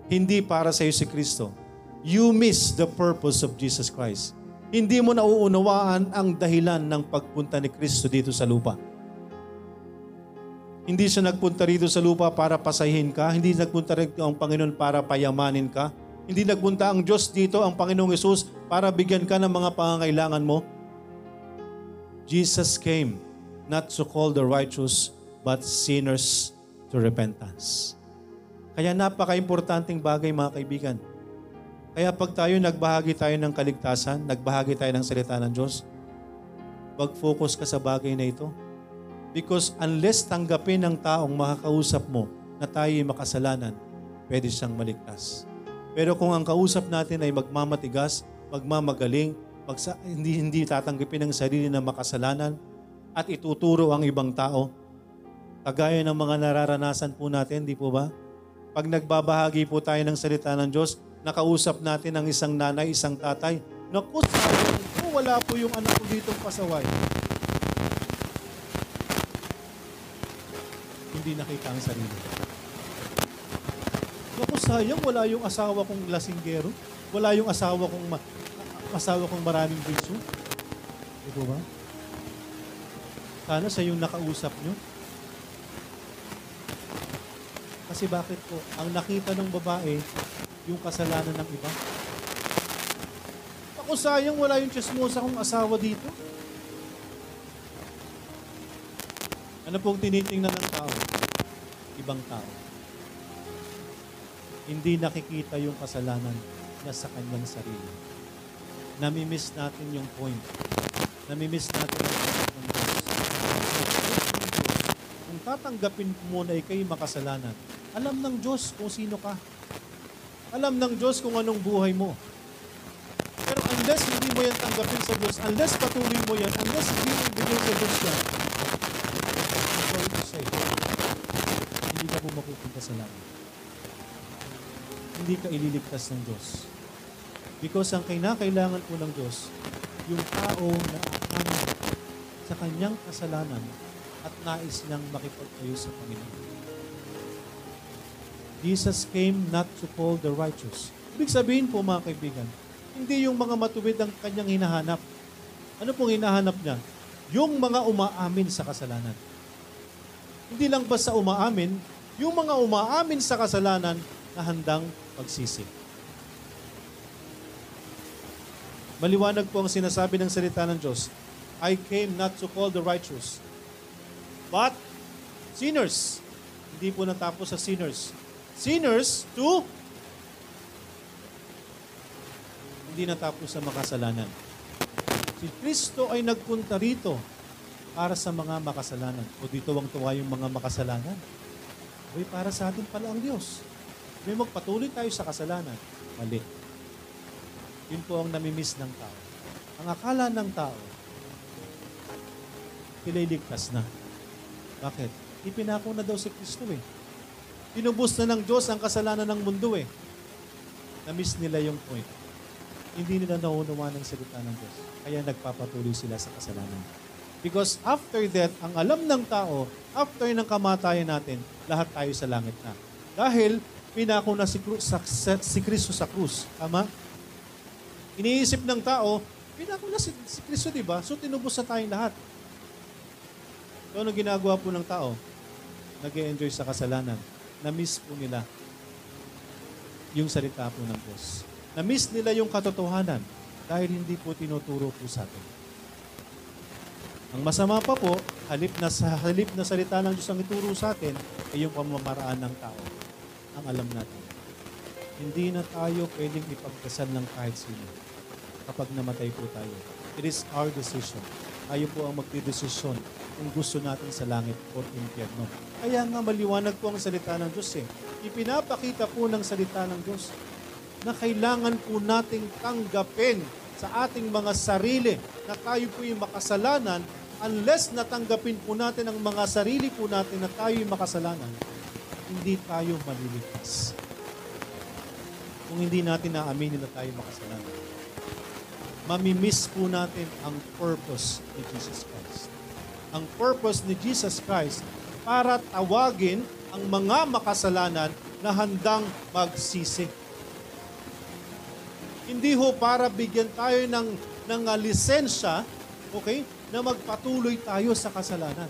Hindi para sa iyo si Kristo. You miss the purpose of Jesus Christ hindi mo nauunawaan ang dahilan ng pagpunta ni Kristo dito sa lupa. Hindi siya nagpunta rito sa lupa para pasahin ka. Hindi nagpunta rito ang Panginoon para payamanin ka. Hindi nagpunta ang Diyos dito, ang Panginoong Yesus, para bigyan ka ng mga pangangailangan mo. Jesus came not to call the righteous, but sinners to repentance. Kaya napaka-importanting bagay mga kaibigan kaya pag tayo nagbahagi tayo ng kaligtasan, nagbahagi tayo ng salita ng Diyos, mag-focus ka sa bagay na ito. Because unless tanggapin ng taong makakausap mo na tayo ay makasalanan, pwede siyang maligtas. Pero kung ang kausap natin ay magmamatigas, magmamagaling, magsa, hindi, hindi tatanggapin ng sarili na makasalanan, at ituturo ang ibang tao, kagaya ng mga nararanasan po natin, di po ba? Pag nagbabahagi po tayo ng salita ng Diyos, nakausap natin ang isang nanay, isang tatay. Naku, po, wala po yung anak ko ditong pasaway. Hindi nakita ang sarili. Naku, sayang, wala yung asawa kong lasinggero. Wala yung asawa kong ma- asawa kong maraming biso. Ito ba? Sana sa yung nakausap nyo. Kasi bakit po? Ang nakita ng babae, yung kasalanan ng iba? Ako sayang wala yung chismosa kong asawa dito. Ano pong tinitingnan ng tao? Ibang tao. Hindi nakikita yung kasalanan niya sa kanyang sarili. Namimiss natin yung point. Namimiss natin yung point. Kung tatanggapin mo muna ikay makasalanan, alam ng Diyos kung sino ka. Alam ng Diyos kung anong buhay mo. Pero unless hindi mo yan tanggapin sa Diyos, unless patuloy mo yan, unless hindi mo bigay sa Diyos yan, I'm sorry to say, hindi hindi ka po mapupunta sa langit. Hindi ka ililigtas ng Diyos. Because ang kinakailangan po ng Diyos, yung tao na aamin sa kanyang kasalanan at nais niyang makipagtayo sa Panginoon. Jesus came not to call the righteous. Ibig sabihin po mga kaibigan, hindi yung mga matuwid ang kanyang hinahanap. Ano pong hinahanap niya? Yung mga umaamin sa kasalanan. Hindi lang basta umaamin, yung mga umaamin sa kasalanan na handang magsisi. Maliwanag po ang sinasabi ng salita ng Diyos. I came not to call the righteous, but sinners. Hindi po natapos sa sinners. Sinners to hindi natapos sa makasalanan. Si Kristo ay nagpunta rito para sa mga makasalanan. O dito ang tuwa yung mga makasalanan. Uy, para sa atin pala ang Diyos. May magpatuloy tayo sa kasalanan. Mali. Yun po ang namimiss ng tao. Ang akala ng tao, kililigtas na. Bakit? Ipinako na daw si Kristo eh. Tinubos na ng Diyos ang kasalanan ng mundo eh. Na-miss nila yung point. Hindi nila naunawa ng salita ng Diyos. Kaya nagpapatuloy sila sa kasalanan. Because after that, ang alam ng tao, after ng kamatayan natin, lahat tayo sa langit na. Dahil pinako na si, Cru- sa, sa- si Kristo sa krus. Tama? Iniisip ng tao, pinako na si, si Kristo, di ba? So tinubos na tayong lahat. So ano ginagawa po ng tao? nag enjoy sa kasalanan. Na-miss po nila yung salita po ng Diyos. Na-miss nila yung katotohanan dahil hindi po tinuturo po sa atin. Ang masama pa po, halip na sa halip na salita ng Diyos ang ituro sa atin ay yung pamamaraan ng tao. Ang alam natin. Hindi na tayo pwedeng ipagdasal ng kahit sino kapag namatay po tayo. It is our decision. Tayo po ang magdidesisyon kung gusto natin sa langit o impyerno. Kaya nga maliwanag po ang salita ng Diyos eh. Ipinapakita po ng salita ng Diyos na kailangan po nating tanggapin sa ating mga sarili na tayo po yung makasalanan unless natanggapin po natin ang mga sarili po natin na tayo yung makasalanan, hindi tayo maliligtas. Kung hindi natin naaminin na tayo makasalanan. Mamimiss po natin ang purpose ni Jesus Christ. Ang purpose ni Jesus Christ para tawagin ang mga makasalanan na handang magsisi. Hindi ho para bigyan tayo ng, ng uh, lisensya, okay, na magpatuloy tayo sa kasalanan.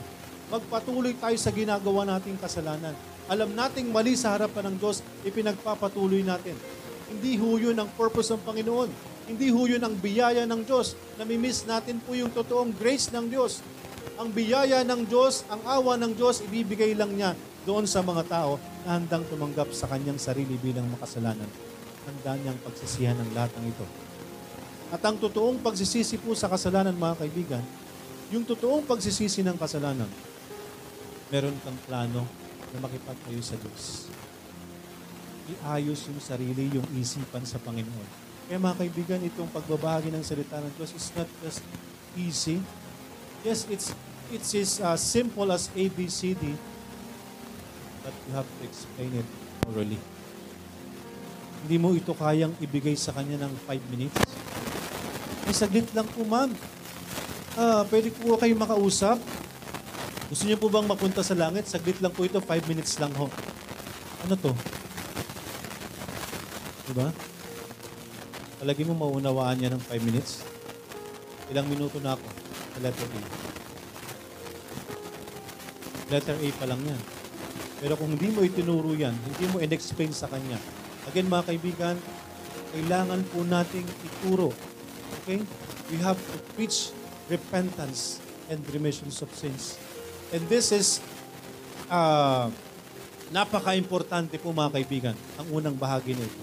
Magpatuloy tayo sa ginagawa nating kasalanan. Alam nating mali sa harapan ng Diyos, ipinagpapatuloy natin. Hindi ho yun ang purpose ng Panginoon. Hindi ho yun ang biyaya ng Diyos. Namimiss natin po yung totoong grace ng Diyos. Ang biyaya ng Diyos, ang awa ng Diyos, ibibigay lang niya doon sa mga tao na handang tumanggap sa kanyang sarili bilang makasalanan. Handa niyang pagsisihan ng lahat ng ito. At ang totoong pagsisisi po sa kasalanan, mga kaibigan, yung totoong pagsisisi ng kasalanan, meron kang plano na makipagtayo sa Diyos. Iayos yung sarili, yung isipan sa Panginoon. Kaya mga kaibigan, itong pagbabahagi ng salita ng Diyos is not just easy. Yes, it's it's as uh, simple as ABCD, but you have to explain it orally. Hindi mo ito kayang ibigay sa kanya ng 5 minutes. Ay, saglit lang po, ma'am. Ah, pwede po kayo makausap. Gusto niyo po bang mapunta sa langit? Saglit lang po ito, 5 minutes lang ho. Ano to? Diba? Palagi mo maunawaan niya ng 5 minutes. Ilang minuto na ako sa letter A. Letter A pa lang yan. Pero kung hindi mo itinuro yan, hindi mo in-explain sa kanya. Again, mga kaibigan, kailangan po nating ituro. Okay? We have to preach repentance and remissions of sins. And this is uh, napaka-importante po mga kaibigan, ang unang bahagi nito.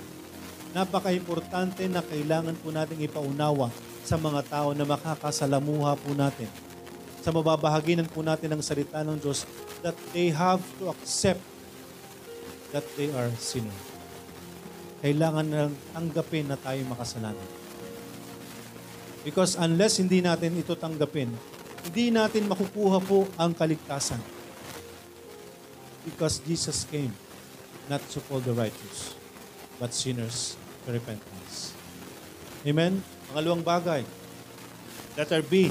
Napaka-importante na kailangan po nating ipaunawa sa mga tao na makakasalamuha po natin. Sa mababahaginan po natin ng salita ng Diyos that they have to accept that they are sinner. Kailangan na tanggapin na tayo makasalanan. Because unless hindi natin ito tanggapin, hindi natin makukuha po ang kaligtasan. Because Jesus came not to call the righteous, but sinners to repentance. Amen? Pangalawang bagay. Letter B.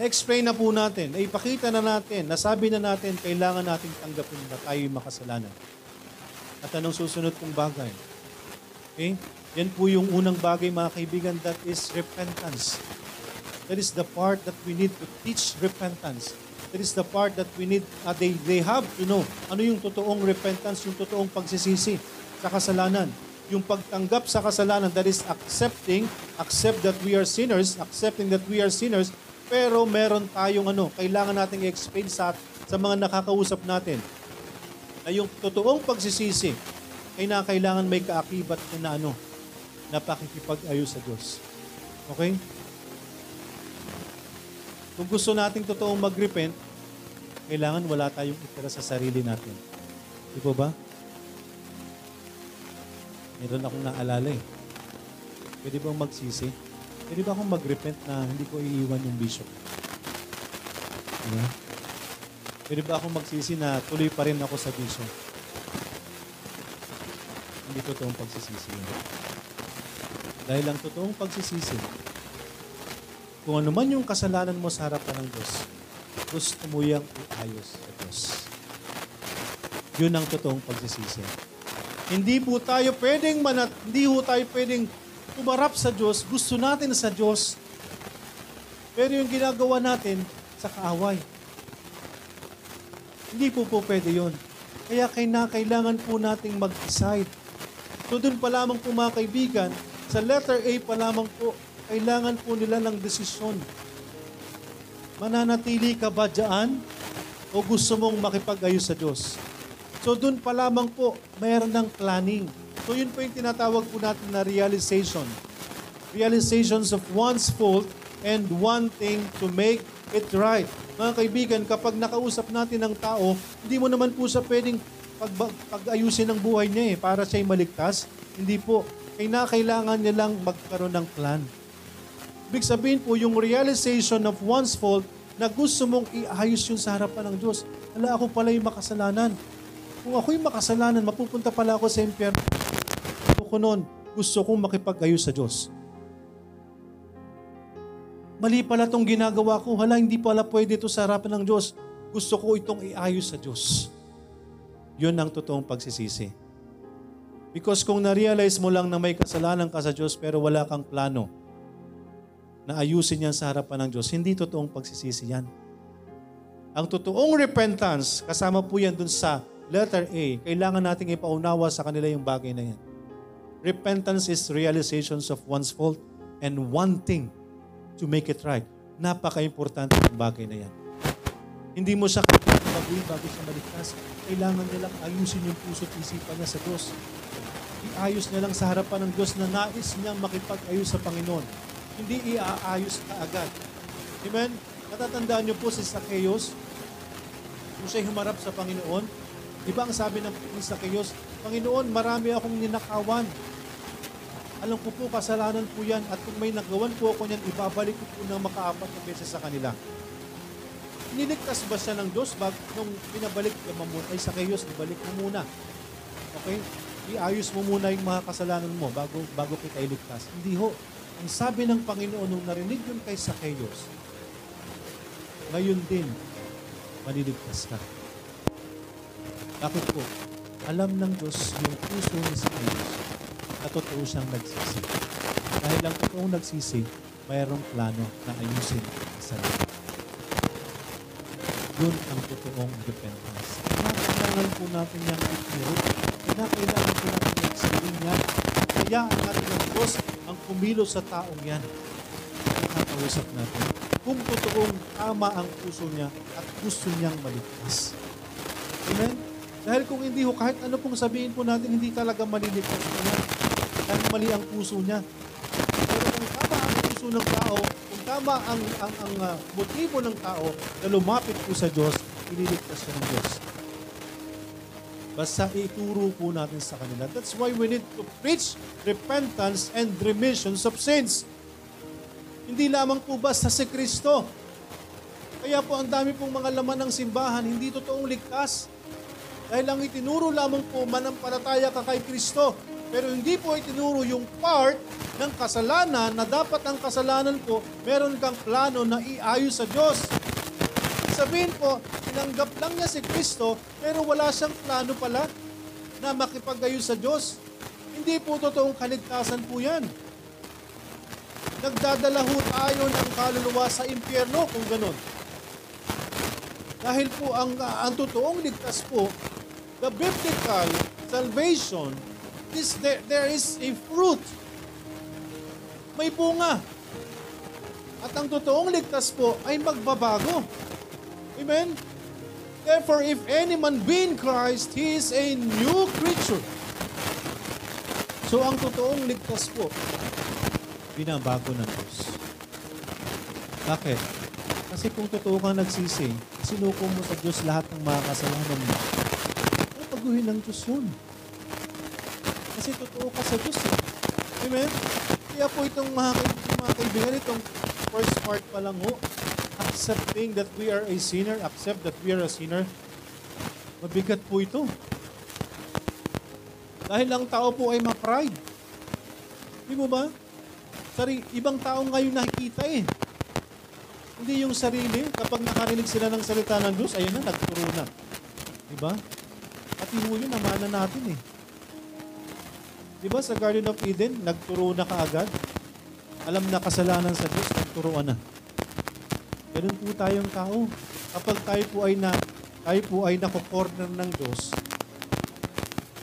Na-explain na po natin, naipakita na natin, nasabi na natin, kailangan nating tanggapin na tayo'y makasalanan. At anong susunod kong bagay? Okay? Yan po yung unang bagay mga kaibigan, that is repentance. That is the part that we need to teach repentance. That is the part that we need, uh, they, they have to know ano yung totoong repentance, yung totoong pagsisisi sa kasalanan. Yung pagtanggap sa kasalanan, that is accepting, accept that we are sinners, accepting that we are sinners, pero meron tayong ano, kailangan nating i-explain sa, sa mga nakakausap natin na yung totoong pagsisisi ay na kailangan may kaakibat na ano, na pakikipag-ayos sa Diyos. Okay? Kung gusto nating totoong mag-repent, kailangan wala tayong itira sa sarili natin. Di ba? Meron akong naalala eh. Pwede bang magsisi? Pwede ba akong mag-repent na hindi ko iiwan yung bishop? Diba? Pwede ba akong magsisi na tuloy pa rin ako sa bishop? Hindi totoong pagsisisi yun. Dahil ang totoong pagsisisi, kung ano man yung kasalanan mo sa harapan ng Diyos, gusto mo yung iayos sa Diyos. Yun ang totoong pagsisisi. Hindi po tayo pwedeng manat, hindi po tayo pwedeng tumarap sa Diyos, gusto natin sa Diyos, pero yung ginagawa natin sa kaaway. Hindi po po pwede yun. Kaya kailangan po nating mag-decide. So doon pa lamang po mga kaibigan, sa letter A pa lamang po, kailangan po nila ng desisyon. Mananatili ka ba dyan o gusto mong makipag-ayos sa Diyos? So doon pa lamang po, mayroon ng planning. So yun po yung tinatawag po natin na realization. Realizations of one's fault and wanting to make it right. Mga kaibigan, kapag nakausap natin ng tao, hindi mo naman po sa pwedeng pag, pag-ayusin ang buhay niya eh, para siya'y maligtas. Hindi po. Kailangan niya lang magkaroon ng plan. Ibig sabihin po, yung realization of one's fault na gusto mong iayos yun sa harapan ng Diyos. Ala, ako pala yung makasalanan. Kung ako'y makasalanan, mapupunta pala ako sa impyerno. Ako noon, gusto kong makipag-ayos sa Diyos. Mali pala itong ginagawa ko. Hala, hindi pala pwede ito sa harapan ng Diyos. Gusto ko itong iayos sa Diyos. Yun ang totoong pagsisisi. Because kung na-realize mo lang na may kasalanan ka sa Diyos pero wala kang plano na ayusin yan sa harapan ng Diyos, hindi totoong pagsisisi yan. Ang totoong repentance, kasama po yan dun sa letter A, kailangan nating ipaunawa sa kanila yung bagay na yan. Repentance is realizations of one's fault and wanting to make it right. Napaka-importante ng bagay na yan. Hindi mo siya baguhin bago siya maligtas. Kailangan niya lang ayusin yung puso at isipan niya sa Diyos. Iayos niya lang sa harapan ng Diyos na nais niyang makipag-ayos sa Panginoon. Hindi iaayos ka agad. Amen? Natatandaan niyo po si Zacchaeus, kung siya humarap sa Panginoon, di ba ang sabi ng ni Zacchaeus, Panginoon, marami akong ninakawan. Alam ko po, kasalanan po yan. At kung may nagawan po ako niyan, ibabalik ko po ng makaapat na beses sa kanila. Niligtas ba siya ng Diyos bag nung pinabalik ay Zacchaeus, ibalik mo muna. Okay? Iayos mo muna yung mga kasalanan mo bago, bago kita iligtas. Hindi ho. Ang sabi ng Panginoon nung narinig yun kay Zacchaeus, ngayon din, maliligtas ka. Bakit po? Alam ng Diyos yung puso ni Zacchaeus na totoo siyang nagsisi. Dahil ang totoong nagsisi, mayroong plano na ayusin ang sarili. Yun ang totoong repentance. Kailangan po natin yung ituro. Kailangan po natin yung explain yan. Kaya ang natin ng Diyos ang kumilos sa taong yan. Nakakausap natin. Kung totoong tama ang puso niya at gusto niyang maligtas. Amen? Dahil kung hindi ho, kahit ano pong sabihin po natin, hindi talaga maliligtas po yan. Dahil mali ang puso niya. Pero kung tama ang puso ng tao, kung tama ang, ang, ang uh, motibo ng tao na lumapit po sa Diyos, ililigtas siya ng Diyos. Basta ituro po natin sa kanila. That's why we need to preach repentance and remissions of sins. Hindi lamang po basta si Kristo. Kaya po ang dami pong mga laman ng simbahan, hindi totoong ligtas. Dahil ang itinuro lamang po manampalataya ka kay Kristo. Pero hindi po itinuro yung part ng kasalanan na dapat ang kasalanan po, meron kang plano na iayos sa Diyos. Sabihin po, tinanggap lang niya si Kristo, pero wala siyang plano pala na makipag-ayos sa Diyos. Hindi po totoong kaligtasan po yan. Nagdadala ho tayo ng kaluluwa sa impyerno kung ganun. Dahil po ang, ang totoong ligtas po, the biblical salvation is there, there is a fruit. May bunga. At ang totoong ligtas po ay magbabago. Amen? Therefore, if any man be in Christ, he is a new creature. So, ang totoong ligtas po, binabago ng Diyos. Bakit? Kasi kung totoo kang nagsisi, sinuko mo sa Diyos lahat ng mga kasalanan mo, ay baguhin ng Diyos yun. Kasi totoo ka sa Diyos. Eh. Amen? Kaya po itong mga, mga kaibigan, itong first part pa lang ho, accepting that we are a sinner, accept that we are a sinner, mabigat po ito. Dahil ang tao po ay ma-pride. Di mo ba? Sari, ibang tao ngayon nakikita eh. Hindi yung sarili, kapag nakarinig sila ng salita ng Diyos, ayun na, nagturo na. Di ba? At yun yun, namana natin eh. Di ba sa Garden of Eden, nagturo na kaagad? Alam na kasalanan sa Diyos, nagturoan na. Ganun po tayong tao. Kapag tayo po ay na tayo po ay nako-corner ng Diyos,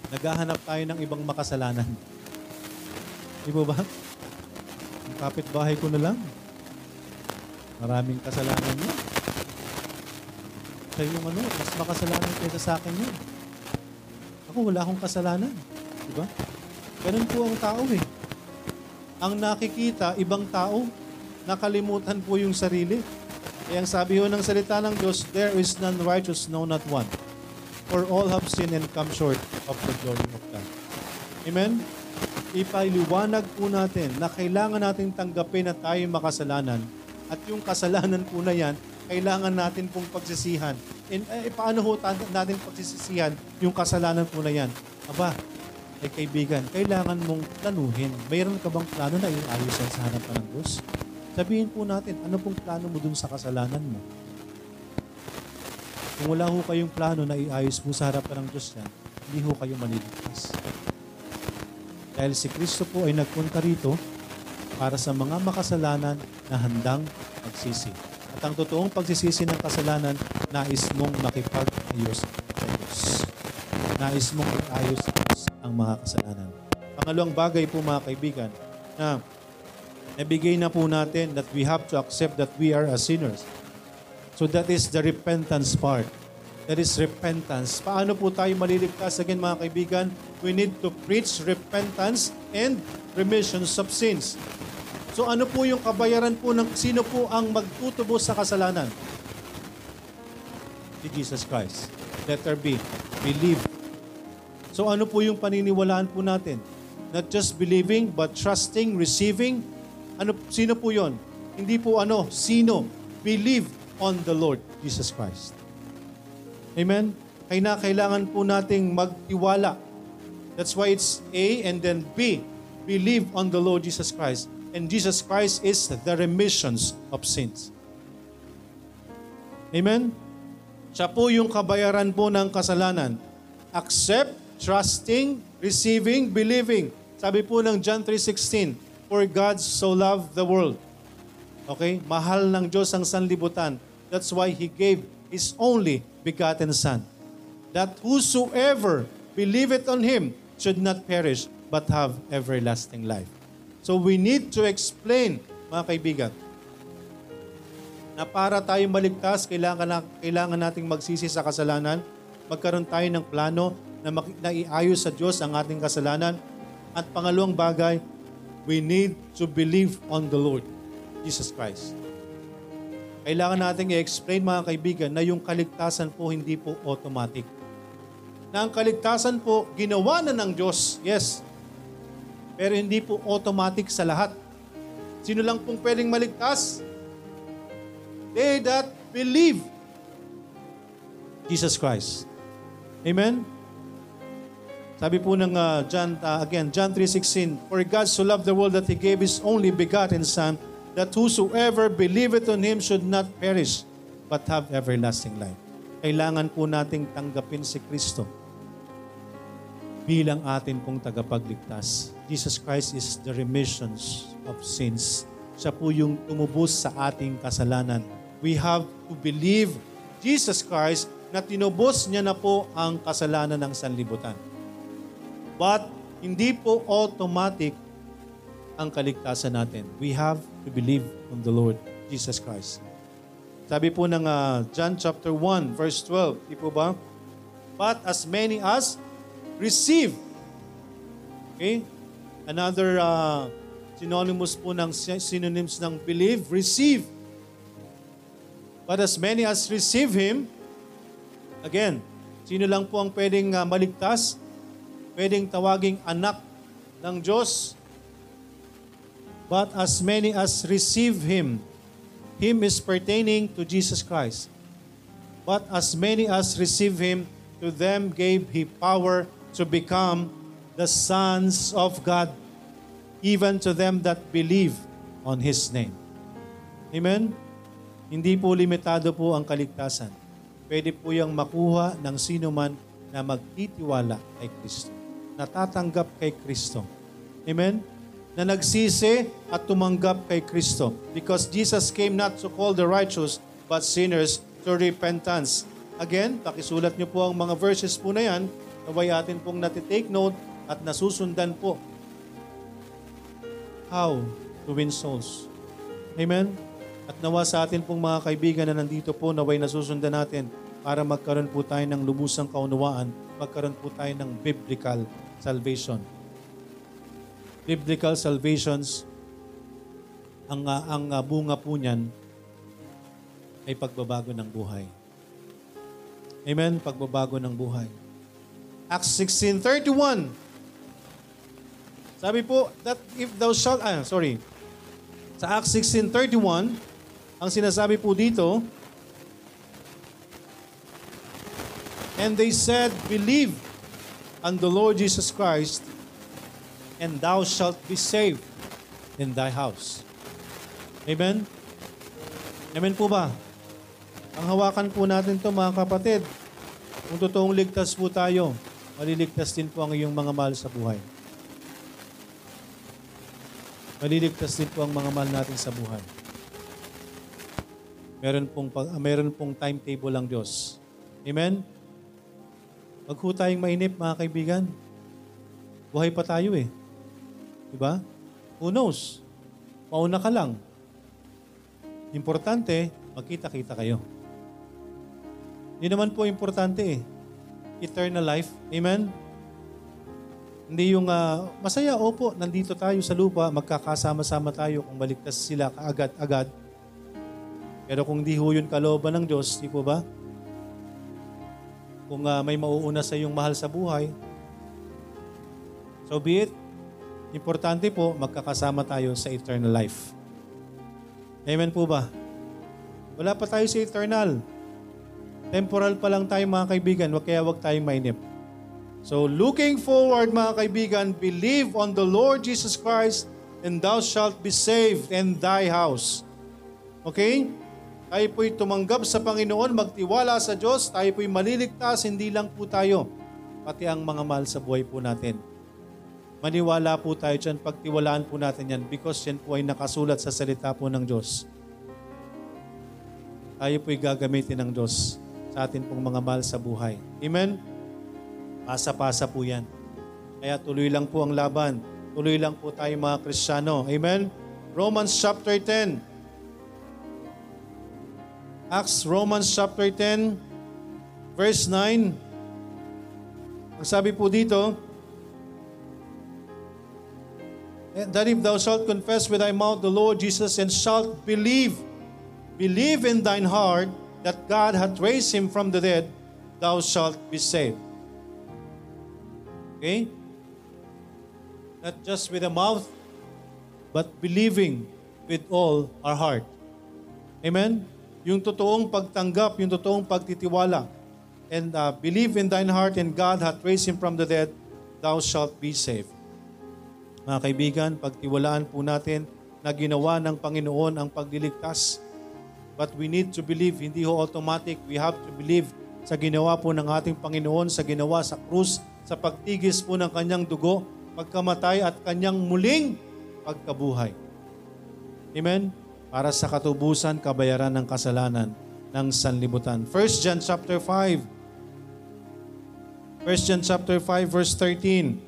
naghahanap tayo ng ibang makasalanan. Di ba ba? Ang kapitbahay ko na lang. Maraming kasalanan niya. Siya yung ano, mas makasalanan kaysa sa akin yun. Ako, wala akong kasalanan. Di ba? Ganun po ang tao eh. Ang nakikita, ibang tao, nakalimutan po yung sarili. Kaya ang sabi ho ng salita ng Diyos, there is none righteous, no not one. For all have sinned and come short of the glory of God. Amen? Ipaliwanag po natin na kailangan natin tanggapin na tayo makasalanan at yung kasalanan po na yan, kailangan natin pong pagsisihan. And eh, paano ho natin pagsisisihan yung kasalanan po na yan? Aba, ay kaibigan, kailangan mong planuhin. Mayroon ka bang plano na iayos sa harapan ng Diyos? Sabihin po natin, ano pong plano mo dun sa kasalanan mo? Kung wala ho kayong plano na iayos mo sa harapan ng Diyos yan, hindi ho kayo maliligtas. Dahil si Kristo po ay nagpunta rito para sa mga makasalanan na handang magsisi. At ang totoong pagsisisi ng kasalanan, nais mong makipag-ayos sa Diyos. Nais mong ayos ang mga kasalanan. Pangalawang bagay po mga kaibigan, na nabigay na po natin that we have to accept that we are a sinners. So that is the repentance part. That is repentance. Paano po tayo maliligtas? Again mga kaibigan, we need to preach repentance and remissions of sins. So ano po yung kabayaran po ng sino po ang magtutubos sa kasalanan? Si Jesus Christ. Letter B, believe. So ano po yung paniniwalaan po natin? Not just believing, but trusting, receiving. Ano, sino po yon? Hindi po ano, sino? Believe on the Lord Jesus Christ. Amen? Kaya kailangan po nating magtiwala. That's why it's A and then B. Believe on the Lord Jesus Christ and Jesus Christ is the remissions of sins. Amen? Siya po yung kabayaran po ng kasalanan. Accept, trusting, receiving, believing. Sabi po ng John 3.16, For God so loved the world. Okay? Mahal ng Diyos ang sanlibutan. That's why He gave His only begotten Son. That whosoever believeth on Him should not perish, but have everlasting life. So we need to explain, mga kaibigan, na para tayo maligtas, kailangan, na, kailangan nating magsisi sa kasalanan, magkaroon tayo ng plano na, mak- na iayos sa Diyos ang ating kasalanan. At pangalawang bagay, we need to believe on the Lord, Jesus Christ. Kailangan nating i-explain mga kaibigan na yung kaligtasan po hindi po automatic. Na ang kaligtasan po ginawa na ng Diyos, yes, pero hindi po automatic sa lahat. Sino lang pong pwedeng maligtas? They that believe Jesus Christ. Amen? Sabi po ng uh, John, uh, again, John 3.16, For God so loved the world that He gave His only begotten Son, that whosoever believeth on Him should not perish, but have everlasting life. Kailangan po nating tanggapin si Kristo bilang atin pong tagapagligtas. Jesus Christ is the remissions of sins. Siya po yung tumubos sa ating kasalanan. We have to believe Jesus Christ na tinubos niya na po ang kasalanan ng sanlibutan. But hindi po automatic ang kaligtasan natin. We have to believe on the Lord Jesus Christ. Sabi po ng uh, John chapter 1 verse 12, di po ba? But as many as receive. Okay? Another uh, synonymous po ng synonyms ng believe, receive. But as many as receive Him, again, sino lang po ang pwedeng uh, maligtas? Pwedeng tawaging anak ng Diyos. But as many as receive Him, Him is pertaining to Jesus Christ. But as many as receive Him, to them gave He power to become the sons of God, even to them that believe on His name. Amen? Hindi po limitado po ang kaligtasan. Pwede po yung makuha ng sino man na magtitiwala kay Kristo. Natatanggap kay Kristo. Amen? Na nagsisi at tumanggap kay Kristo. Because Jesus came not to call the righteous, but sinners to repentance. Again, pakisulat niyo po ang mga verses po na yan. Naway atin pong natitake note at nasusundan po. How to win souls. Amen? At nawa sa atin pong mga kaibigan na nandito po, naway nasusundan natin para magkaroon po tayo ng lubusang kaunawaan, magkaroon po tayo ng biblical salvation. Biblical salvations, ang, uh, ang uh, bunga po niyan ay pagbabago ng buhay. Amen? Pagbabago ng buhay. Acts 16.31 sabi po, that if thou shalt, ah, sorry. Sa Acts 16.31, ang sinasabi po dito, And they said, Believe on the Lord Jesus Christ, and thou shalt be saved in thy house. Amen? Amen po ba? Ang hawakan po natin to mga kapatid. Kung totoong ligtas po tayo, maliligtas din po ang iyong mga mahal sa buhay. Maliligtas din po ang mga mahal natin sa buhay. Meron pong, meron pong timetable ang Diyos. Amen? Wag ho tayong mainip, mga kaibigan. Buhay pa tayo eh. Diba? Who knows? Mauna ka lang. Importante, magkita-kita kayo. Yun naman po importante eh. Eternal life. Amen? Hindi yung uh, masaya, opo, nandito tayo sa lupa, magkakasama-sama tayo kung maligtas sila kaagad-agad. Pero kung di ho yun kalooban ng Diyos, di po ba? Kung uh, may mauuna sa iyong mahal sa buhay, so be it. Importante po, magkakasama tayo sa eternal life. Amen po ba? Wala pa tayo sa eternal. Temporal pa lang tayo mga kaibigan, wag kaya wag tayong mainip. So looking forward mga kaibigan, believe on the Lord Jesus Christ and thou shalt be saved in thy house. Okay? Tayo po'y tumanggap sa Panginoon, magtiwala sa Diyos, tayo po'y maliligtas, hindi lang po tayo, pati ang mga mahal sa buhay po natin. Maniwala po tayo dyan, pagtiwalaan po natin yan because yan po ay nakasulat sa salita po ng Diyos. Tayo po'y gagamitin ng Diyos sa atin pong mga mahal sa buhay. Amen? Pasa-pasa po yan. Kaya tuloy lang po ang laban. Tuloy lang po tayo mga Kristiyano. Amen? Romans chapter 10. Acts Romans chapter 10 verse 9. Ang sabi po dito, that if thou shalt confess with thy mouth the Lord Jesus and shalt believe, believe in thine heart that God hath raised him from the dead, thou shalt be saved. Okay? Not just with the mouth, but believing with all our heart. Amen? Yung totoong pagtanggap, yung totoong pagtitiwala. And uh, believe in thine heart and God hath raised him from the dead, thou shalt be saved. Mga kaibigan, pagtiwalaan po natin na ginawa ng Panginoon ang pagliligtas. But we need to believe, hindi ho automatic. We have to believe sa ginawa po ng ating Panginoon, sa ginawa sa krus, sa pagtigis po ng kanyang dugo, pagkamatay at kanyang muling pagkabuhay. Amen? Para sa katubusan, kabayaran ng kasalanan ng sanlibutan. 1 John chapter 5. 1 John chapter 5 verse 13.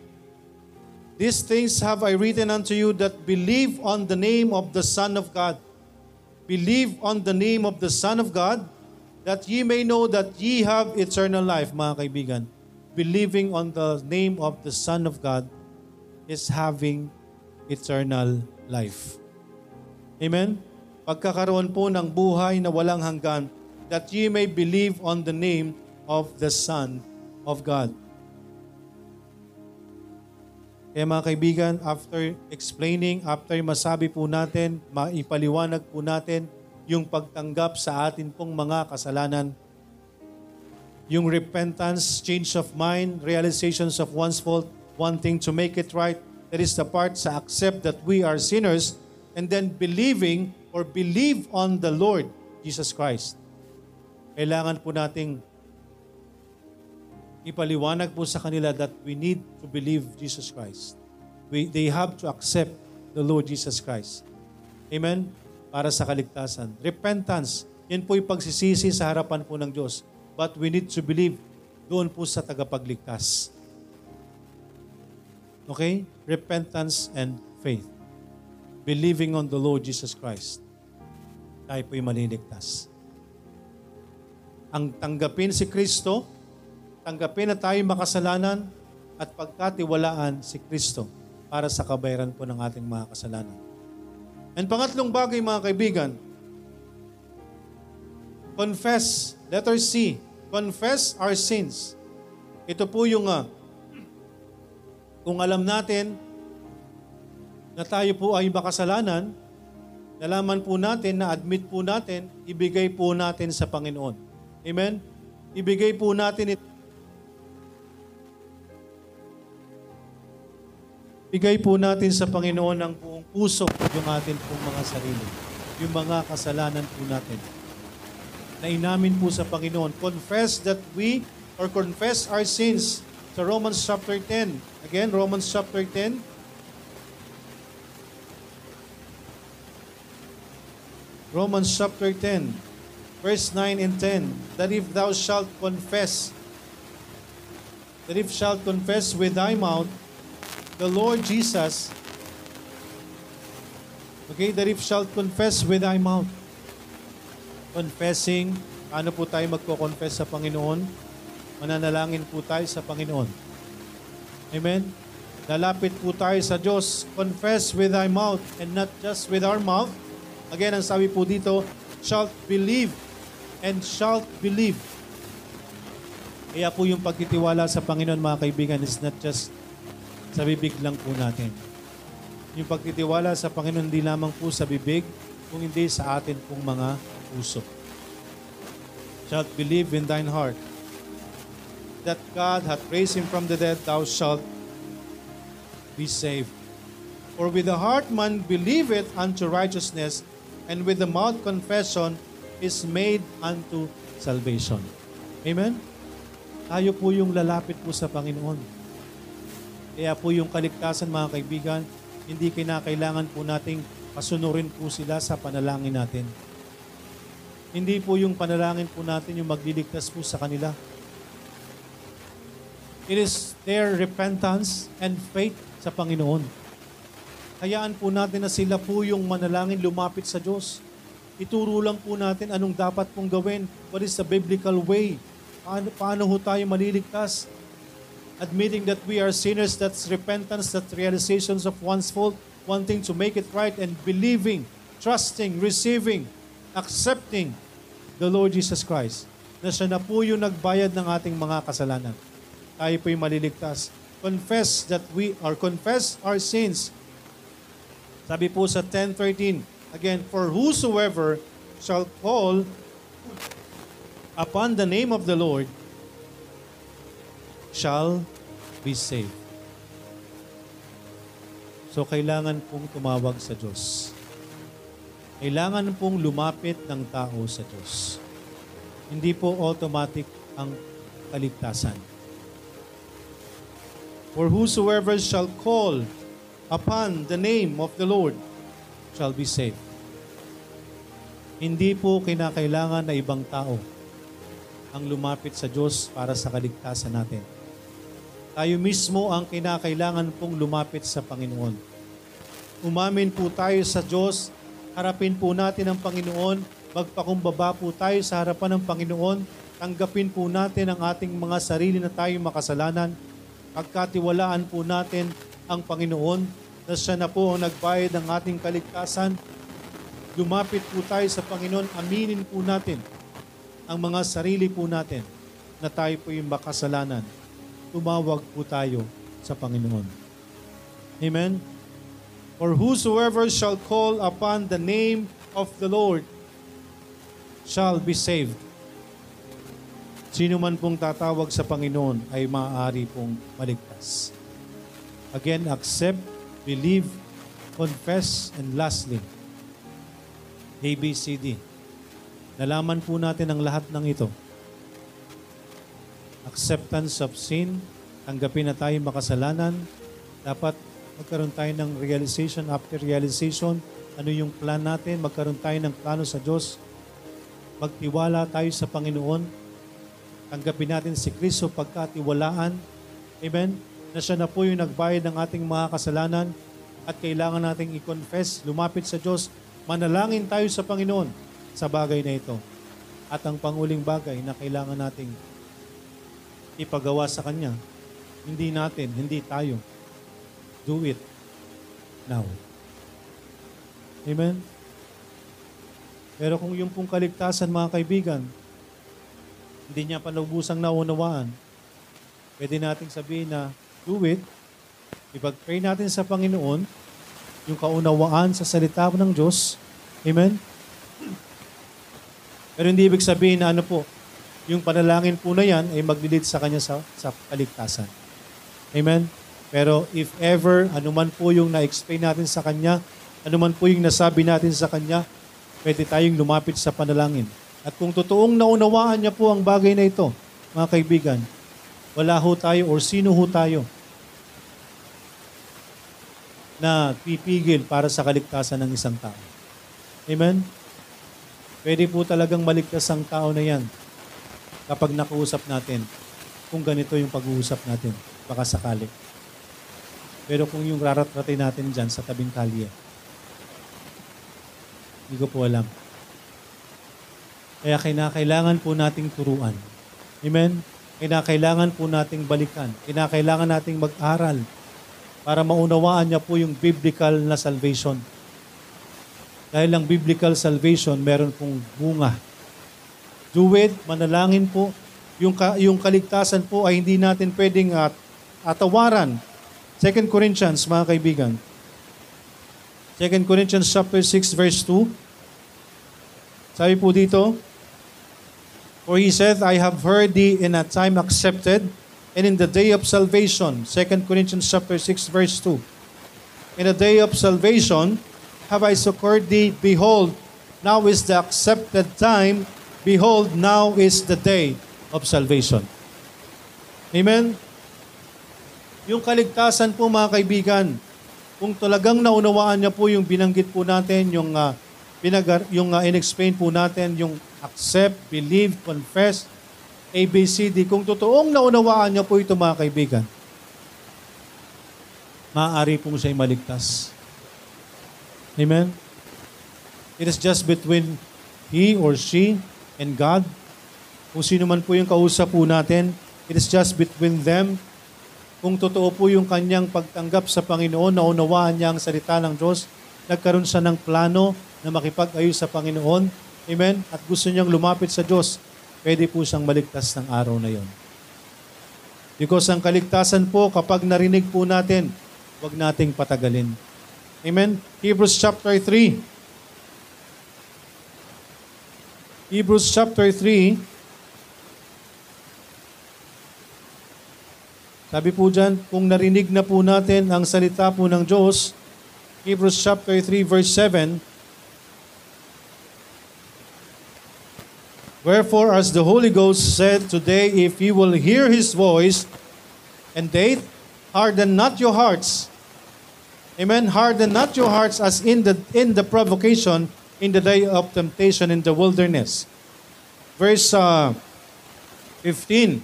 These things have I written unto you that believe on the name of the Son of God. Believe on the name of the Son of God, that ye may know that ye have eternal life, mga kaibigan. Believing on the name of the Son of God is having eternal life. Amen? Pagkakaroon po ng buhay na walang hanggan, that ye may believe on the name of the Son of God. Kaya mga kaibigan, after explaining, after masabi po natin, maipaliwanag po natin yung pagtanggap sa atin pong mga kasalanan, yung repentance, change of mind, realizations of one's fault, wanting to make it right, that is the part sa accept that we are sinners, and then believing or believe on the Lord Jesus Christ. Kailangan po nating ipaliwanag po sa kanila that we need to believe Jesus Christ. We, they have to accept the Lord Jesus Christ. Amen? Para sa kaligtasan. Repentance, yan po yung pagsisisi sa harapan po ng Diyos. But we need to believe doon po sa tagapagligtas. Okay? Repentance and faith. Believing on the Lord Jesus Christ. Tayo po'y maliligtas. Ang tanggapin si Kristo, tanggapin na tayo makasalanan at pagkatiwalaan si Kristo para sa kabayaran po ng ating mga kasalanan. And pangatlong bagay mga kaibigan, confess, letter C, confess our sins. Ito po yung uh, kung alam natin na tayo po ay makasalanan, nalaman po natin na admit po natin, ibigay po natin sa Panginoon. Amen? Ibigay po natin ito Bigay po natin sa Panginoon ng buong puso yung atin pong mga sarili. Yung mga kasalanan po natin. Na inamin po sa Panginoon. Confess that we, or confess our sins. Sa Romans chapter 10. Again, Romans chapter 10. Romans chapter 10, verse 9 and 10. That if thou shalt confess, that if shalt confess with thy mouth the Lord Jesus, okay, that if shalt confess with thy mouth, confessing, ano po tayo magko-confess sa Panginoon? Mananalangin po tayo sa Panginoon. Amen? Lalapit po tayo sa Diyos. Confess with thy mouth and not just with our mouth. Again, ang sabi po dito, shalt believe and shalt believe. Kaya po yung pagtitiwala sa Panginoon, mga kaibigan, is not just sa bibig lang po natin. Yung pagtitiwala sa Panginoon hindi lamang po sa bibig, kung hindi sa atin pong mga puso. Shalt believe in thine heart that God hath raised him from the dead, thou shalt be saved. For with the heart man believeth unto righteousness, and with the mouth confession is made unto salvation. Amen? Tayo po yung lalapit po sa Panginoon. Kaya po yung kaligtasan mga kaibigan, hindi kinakailangan po nating pasunurin po sila sa panalangin natin. Hindi po yung panalangin po natin yung magliligtas po sa kanila. It is their repentance and faith sa Panginoon. Hayaan po natin na sila po yung manalangin lumapit sa Diyos. Ituro lang po natin anong dapat pong gawin. What is the biblical way? Paano, paano ho tayo maliligtas? Admitting that we are sinners, that's repentance, that's realizations of one's fault, wanting to make it right, and believing, trusting, receiving, accepting the Lord Jesus Christ na siya na po yung nagbayad ng ating mga kasalanan. Tayo po'y maliligtas. Confess that we, or confess our sins. Sabi po sa 10.13, again, For whosoever shall call upon the name of the Lord shall be saved. So kailangan pong tumawag sa Diyos. Kailangan pong lumapit ng tao sa Diyos. Hindi po automatic ang kaligtasan. For whosoever shall call upon the name of the Lord shall be saved. Hindi po kinakailangan na ibang tao ang lumapit sa Diyos para sa kaligtasan natin. Tayo mismo ang kinakailangan pong lumapit sa Panginoon. Umamin po tayo sa Diyos, harapin po natin ang Panginoon, magpakumbaba po tayo sa harapan ng Panginoon, tanggapin po natin ang ating mga sarili na tayo makasalanan, pagkatiwalaan po natin ang Panginoon na siya na po ang nagbayad ng ating kaligtasan. Lumapit po tayo sa Panginoon, aminin po natin ang mga sarili po natin na tayo po yung makasalanan. Tumawag po tayo sa Panginoon. Amen? For whosoever shall call upon the name of the Lord shall be saved. Sino man pong tatawag sa Panginoon ay maaari pong maligtas. Again, accept, believe, confess, and lastly, ABCD. Nalaman po natin ang lahat ng ito. Acceptance of sin, tanggapin na tayo makasalanan, dapat magkaroon tayo ng realization. After realization, ano yung plan natin, magkaroon tayo ng plano sa Diyos, magtiwala tayo sa Panginoon, tanggapin natin si Kristo pagkatiwalaan, amen, na siya na po yung nagbayad ng ating mga kasalanan at kailangan nating i-confess, lumapit sa Diyos, manalangin tayo sa Panginoon sa bagay na ito. At ang panguling bagay na kailangan nating ipagawa sa Kanya, hindi natin, hindi tayo, do it now. Amen? Pero kung yung pong kaligtasan, mga kaibigan, hindi niya panubusang naunawaan, pwede nating sabihin na, do it, ipag-pray natin sa Panginoon, yung kaunawaan sa salita ng Diyos, Amen? Pero hindi ibig sabihin na ano po, yung panalangin po na yan ay maglilid sa kanya sa, sa kaligtasan. Amen? Pero if ever, anuman po yung na-explain natin sa Kanya, anuman po yung nasabi natin sa Kanya, pwede tayong lumapit sa panalangin. At kung totoong naunawaan niya po ang bagay na ito, mga kaibigan, wala ho tayo or sino ho tayo na pipigil para sa kaligtasan ng isang tao. Amen? Pwede po talagang maligtas ang tao na yan kapag nakausap natin kung ganito yung pag-uusap natin, baka sakali. Pero kung yung raratratin natin dyan sa tabing kalye, hindi ko po alam. Kaya kinakailangan po nating turuan. Amen? Kinakailangan po nating balikan. Kinakailangan nating mag-aral para maunawaan niya po yung biblical na salvation. Dahil ang biblical salvation, meron pong bunga. Do it, manalangin po. Yung, ka, yung kaligtasan po ay hindi natin pwedeng at, atawaran 2 Corinthians, mga kaibigan. 2 Corinthians chapter 6 verse 2. Sabi po dito, For he said, I have heard thee in a time accepted, and in the day of salvation. 2 Corinthians chapter 6 verse 2. In the day of salvation have I succored thee. Behold, now is the accepted time. Behold, now is the day of salvation. Amen? Yung kaligtasan po mga kaibigan, kung talagang naunawaan niya po yung binanggit po natin, yung, uh, pinagar, yung uh, in-explain po natin, yung accept, believe, confess, ABCD, kung totoong naunawaan niya po ito mga kaibigan, maaari pong siya'y maligtas. Amen? It is just between he or she and God. Kung sino man po yung kausap po natin, it is just between them kung totoo po yung kanyang pagtanggap sa Panginoon, naunawaan niya ang salita ng Diyos, nagkaroon siya ng plano na makipag-ayos sa Panginoon, Amen? At gusto niyang lumapit sa Diyos, pwede po siyang maligtas ng araw na yon. Because ang kaligtasan po, kapag narinig po natin, huwag nating patagalin. Amen? Hebrews chapter 3. Hebrews chapter 3. Sabi po dyan, kung narinig na po natin ang salita po ng Diyos, Hebrews chapter 3 verse 7, Wherefore, as the Holy Ghost said today, if you will hear His voice, and they harden not your hearts. Amen. Harden not your hearts as in the in the provocation in the day of temptation in the wilderness. Verse uh, 15.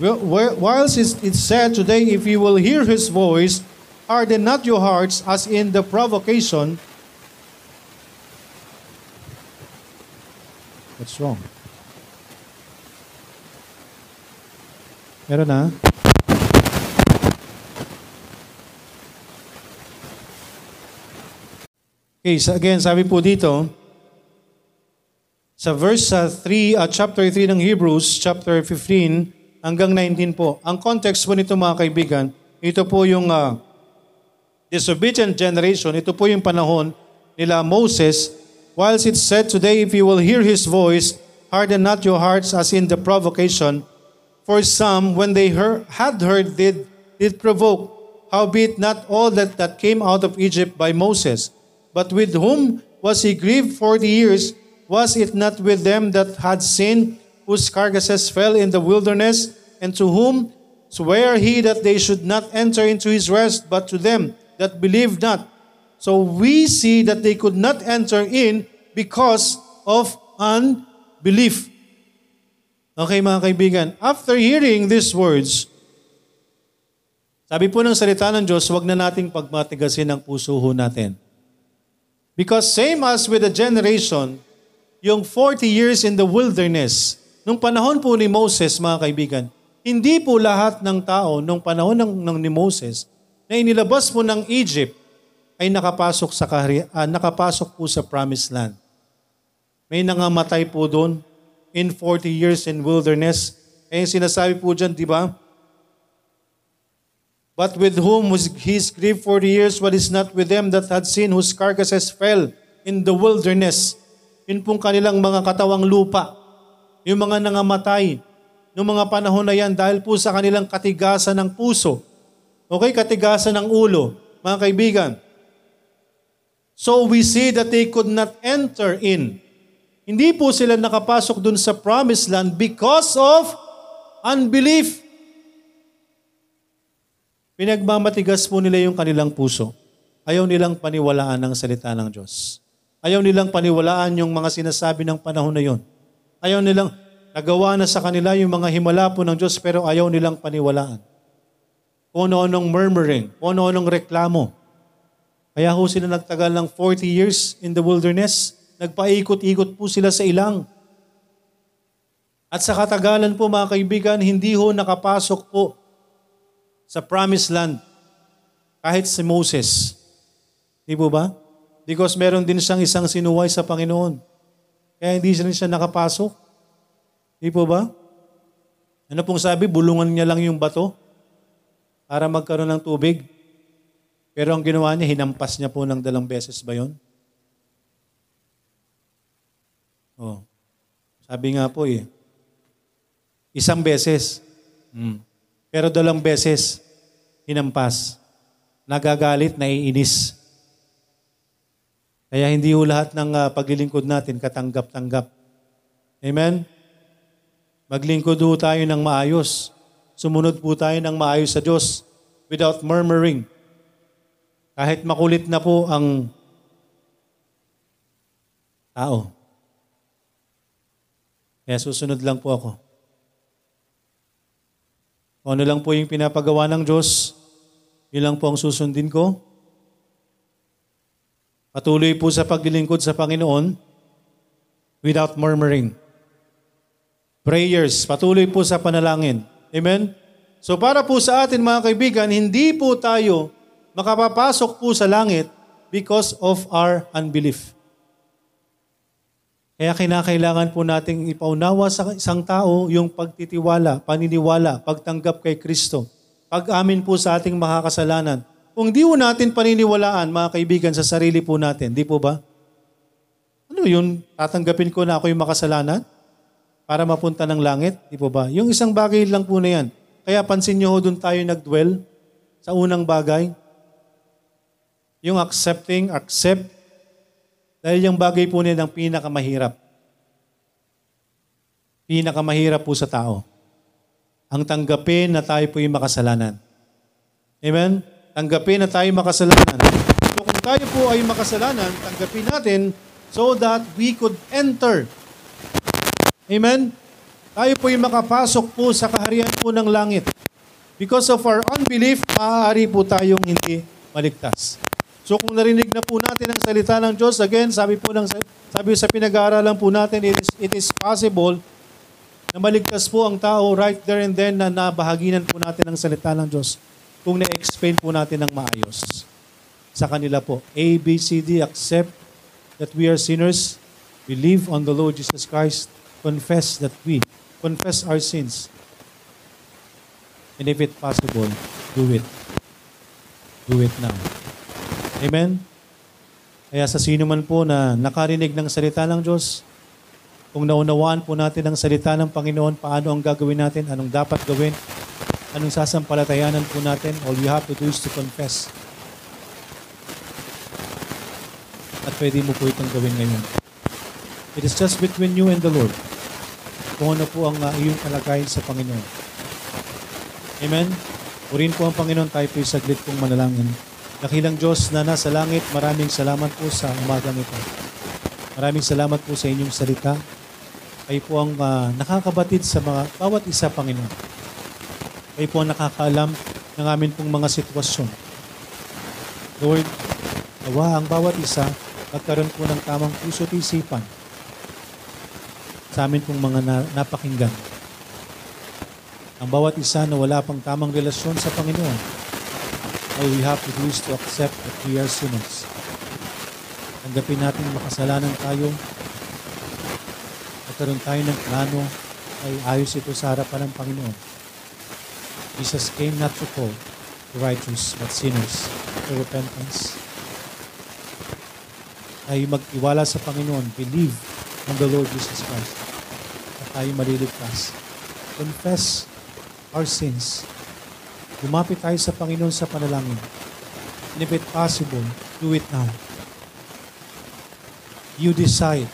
Well, Whilst it said today, if you will hear His voice, harden not your hearts as in the provocation. What's wrong? Meron na? Okay, so again, sabi po dito, sa verse uh, 3, uh, chapter 3 ng Hebrews, chapter 15 hanggang 19 po. Ang context po nito mga kaibigan, ito po yung uh, disobedient generation, ito po yung panahon nila Moses, whilst it said today, if you will hear his voice, harden not your hearts as in the provocation, for some, when they heard, had heard, did, did provoke, howbeit not all that, that came out of Egypt by Moses. But with whom was he grieved forty years? Was it not with them that had sinned, whose carcasses fell in the wilderness, and to whom sware he that they should not enter into his rest, but to them that believed not? So we see that they could not enter in because of unbelief. Okay mga kaibigan, after hearing these words, sabi po ng salita ng Diyos, huwag na nating pagmatigasin ang puso ho natin. Because same as with the generation, yung 40 years in the wilderness, nung panahon po ni Moses, mga kaibigan, hindi po lahat ng tao nung panahon ng, ng ni Moses na inilabas po ng Egypt ay nakapasok sa kahari, ah, nakapasok po sa promised land. May nangamatay po doon in 40 years in wilderness. Eh sinasabi po dyan, di ba? But with whom was his grief 40 years, what is not with them that had seen whose carcasses fell in the wilderness. Yun pong kanilang mga katawang lupa. Yung mga nangamatay. Noong mga panahon na yan dahil po sa kanilang katigasan ng puso. Okay, katigasan ng ulo. Mga kaibigan. So we see that they could not enter in. Hindi po sila nakapasok dun sa promised land because of unbelief. Pinagmamatigas po nila yung kanilang puso. Ayaw nilang paniwalaan ang salita ng Diyos. Ayaw nilang paniwalaan yung mga sinasabi ng panahon na yon. Ayaw nilang nagawa na sa kanila yung mga himala po ng Diyos pero ayaw nilang paniwalaan. Kung ano-anong murmuring, kung ano-anong reklamo. Kaya ho sila nagtagal ng 40 years in the wilderness. Nagpaikot-ikot po sila sa ilang. At sa katagalan po mga kaibigan, hindi ho nakapasok po sa promised land kahit si Moses. Di po ba? Because meron din siyang isang sinuway sa Panginoon. Kaya hindi rin siya nakapasok. Di po ba? Ano pong sabi? Bulungan niya lang yung bato para magkaroon ng tubig. Pero ang ginawa niya, hinampas niya po ng dalang beses ba yun? Oh. Sabi nga po eh, isang beses. Hmm. Pero dalang beses, hinampas. Nagagalit, naiinis. Kaya hindi ho lahat ng uh, paglilingkod natin katanggap-tanggap. Amen? Maglingkod ho tayo ng maayos. Sumunod po tayo ng maayos sa Diyos without murmuring. Kahit makulit na po ang tao. Kaya susunod lang po ako. Kung ano lang po yung pinapagawa ng Diyos, yun lang po ang susundin ko. Patuloy po sa paglilingkod sa Panginoon without murmuring. Prayers, patuloy po sa panalangin. Amen? So para po sa atin mga kaibigan, hindi po tayo makapapasok po sa langit because of our unbelief. Kaya kinakailangan po nating ipaunawa sa isang tao yung pagtitiwala, paniniwala, pagtanggap kay Kristo. Pag-amin po sa ating makakasalanan. Kung di po natin paniniwalaan, mga kaibigan, sa sarili po natin, di po ba? Ano yun? Tatanggapin ko na ako yung makasalanan para mapunta ng langit? Di po ba? Yung isang bagay lang po na yan. Kaya pansin nyo ho, doon tayo nagdwell sa unang bagay. Yung accepting, accept. Dahil yung bagay po niya ang pinakamahirap. Pinakamahirap po sa tao. Ang tanggapin na tayo po yung makasalanan. Amen? Tanggapin na tayo makasalanan. So kung tayo po ay makasalanan, tanggapin natin so that we could enter. Amen? Tayo po yung makapasok po sa kaharian po ng langit. Because of our unbelief, maaari po tayong hindi maligtas. So kung narinig na po natin ang salita ng Diyos, again, sabi po ng, sabi sa pinag-aaralan po natin, it is, it is possible na maligtas po ang tao right there and then na nabahaginan po natin ang salita ng Diyos kung na-explain po natin ng maayos sa kanila po. A, B, C, D, accept that we are sinners, believe on the Lord Jesus Christ, confess that we, confess our sins, and if it possible, do it. Do it now. Amen? Kaya sa sino man po na nakarinig ng salita ng Diyos, kung naunawaan po natin ang salita ng Panginoon, paano ang gagawin natin, anong dapat gawin, anong sasampalatayanan po natin, all you have to do is to confess. At pwede mo po itong gawin ngayon. It is just between you and the Lord. Kung ano po ang uh, iyong kalagayan sa Panginoon. Amen? Purin po ang Panginoon, tayo po saglit pong manalangin. Dakilang Diyos na nasa langit, maraming salamat po sa umagang ito. Maraming salamat po sa inyong salita. Kayo po ang uh, nakakabatid sa mga bawat isa, Panginoon. Kayo po ang nakakaalam ng amin pong mga sitwasyon. Lord, nawa ang bawat isa magkaroon po ng tamang puso at isipan sa amin pong mga na, napakinggan. Ang bawat isa na wala pang tamang relasyon sa Panginoon, all we have to do is to accept that we are sinners. Tanggapin natin makasalanan tayo. Magkaroon tayo ng plano ay ayos ito sa harapan ng Panginoon. Jesus came not to call the righteous, but sinners to repentance. Tayo magtiwala sa Panginoon, believe on the Lord Jesus Christ. At tayo maliligtas. Confess our sins. Lumapit tayo sa Panginoon sa panalangin. And if it possible, do it now. You decide.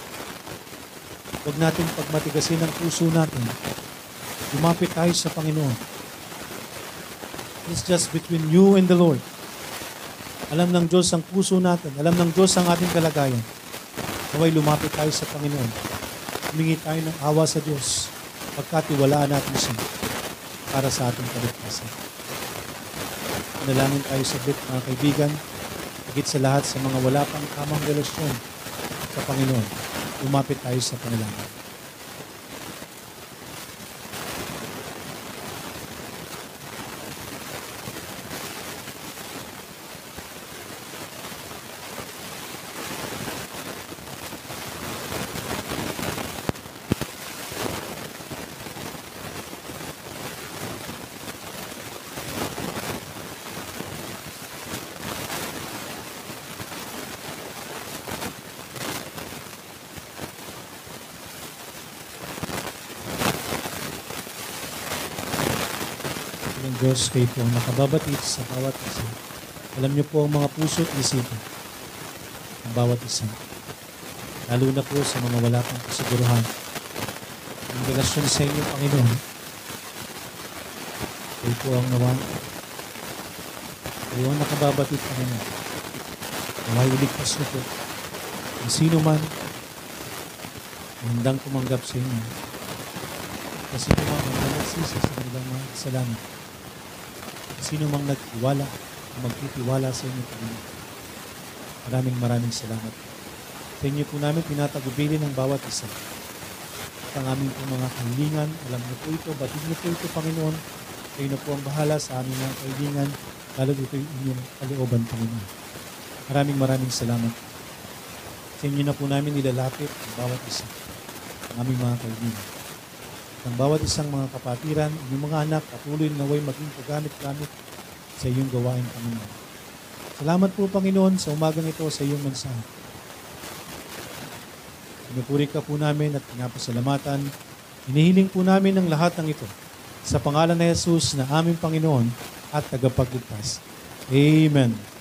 Huwag natin pagmatigasin ang puso natin. Lumapit tayo sa Panginoon. It's just between you and the Lord. Alam ng Diyos ang puso natin. Alam ng Diyos ang ating kalagayan. Naway lumapit tayo sa Panginoon. Humingi tayo ng awa sa Diyos pagkatiwalaan natin siya para sa ating kaligtasan. Nalangin tayo sa bit, mga kaibigan, higit sa lahat sa mga wala pang tamang relasyon sa Panginoon. Lumapit tayo sa panalangin. ng Diyos kayo po nakababatid sa bawat isa. Alam niyo po ang mga puso at isipan ng bawat isa. Lalo na po sa mga wala pang kasiguruhan. Ang relasyon sa inyo, Panginoon, kayo po ang nawa. Kayo ang nakababatid, Panginoon. Naway iligtas niyo po. Ang sino man handang tumanggap sa inyo. Kasi po ang nagsisi sa kanilang mga kasalanan sino mang nagtiwala o magtitiwala sa inyo, Panginoon. Maraming maraming salamat. Sa inyo po namin pinatagubilin ang bawat isa. At ang aming po mga kahilingan, alam niyo po ito, batid niyo po ito, Panginoon. Kayo na po ang bahala sa aming mga kahilingan, lalo dito yung inyong kalooban, Panginoon. Maraming maraming salamat. Sa inyo na po namin nilalapit ang bawat isa, ang aming mga kaibigan ng bawat isang mga kapatiran, inyong mga anak, patuloy na naway maging kagamit-gamit sa iyong gawain, Panginoon. Salamat po, Panginoon, sa umagang ito sa iyong mensahe. Pinupuri ka po namin at pinapasalamatan. Hinihiling po namin ang lahat ng ito sa pangalan ni Jesus na aming Panginoon at tagapagligtas. Amen.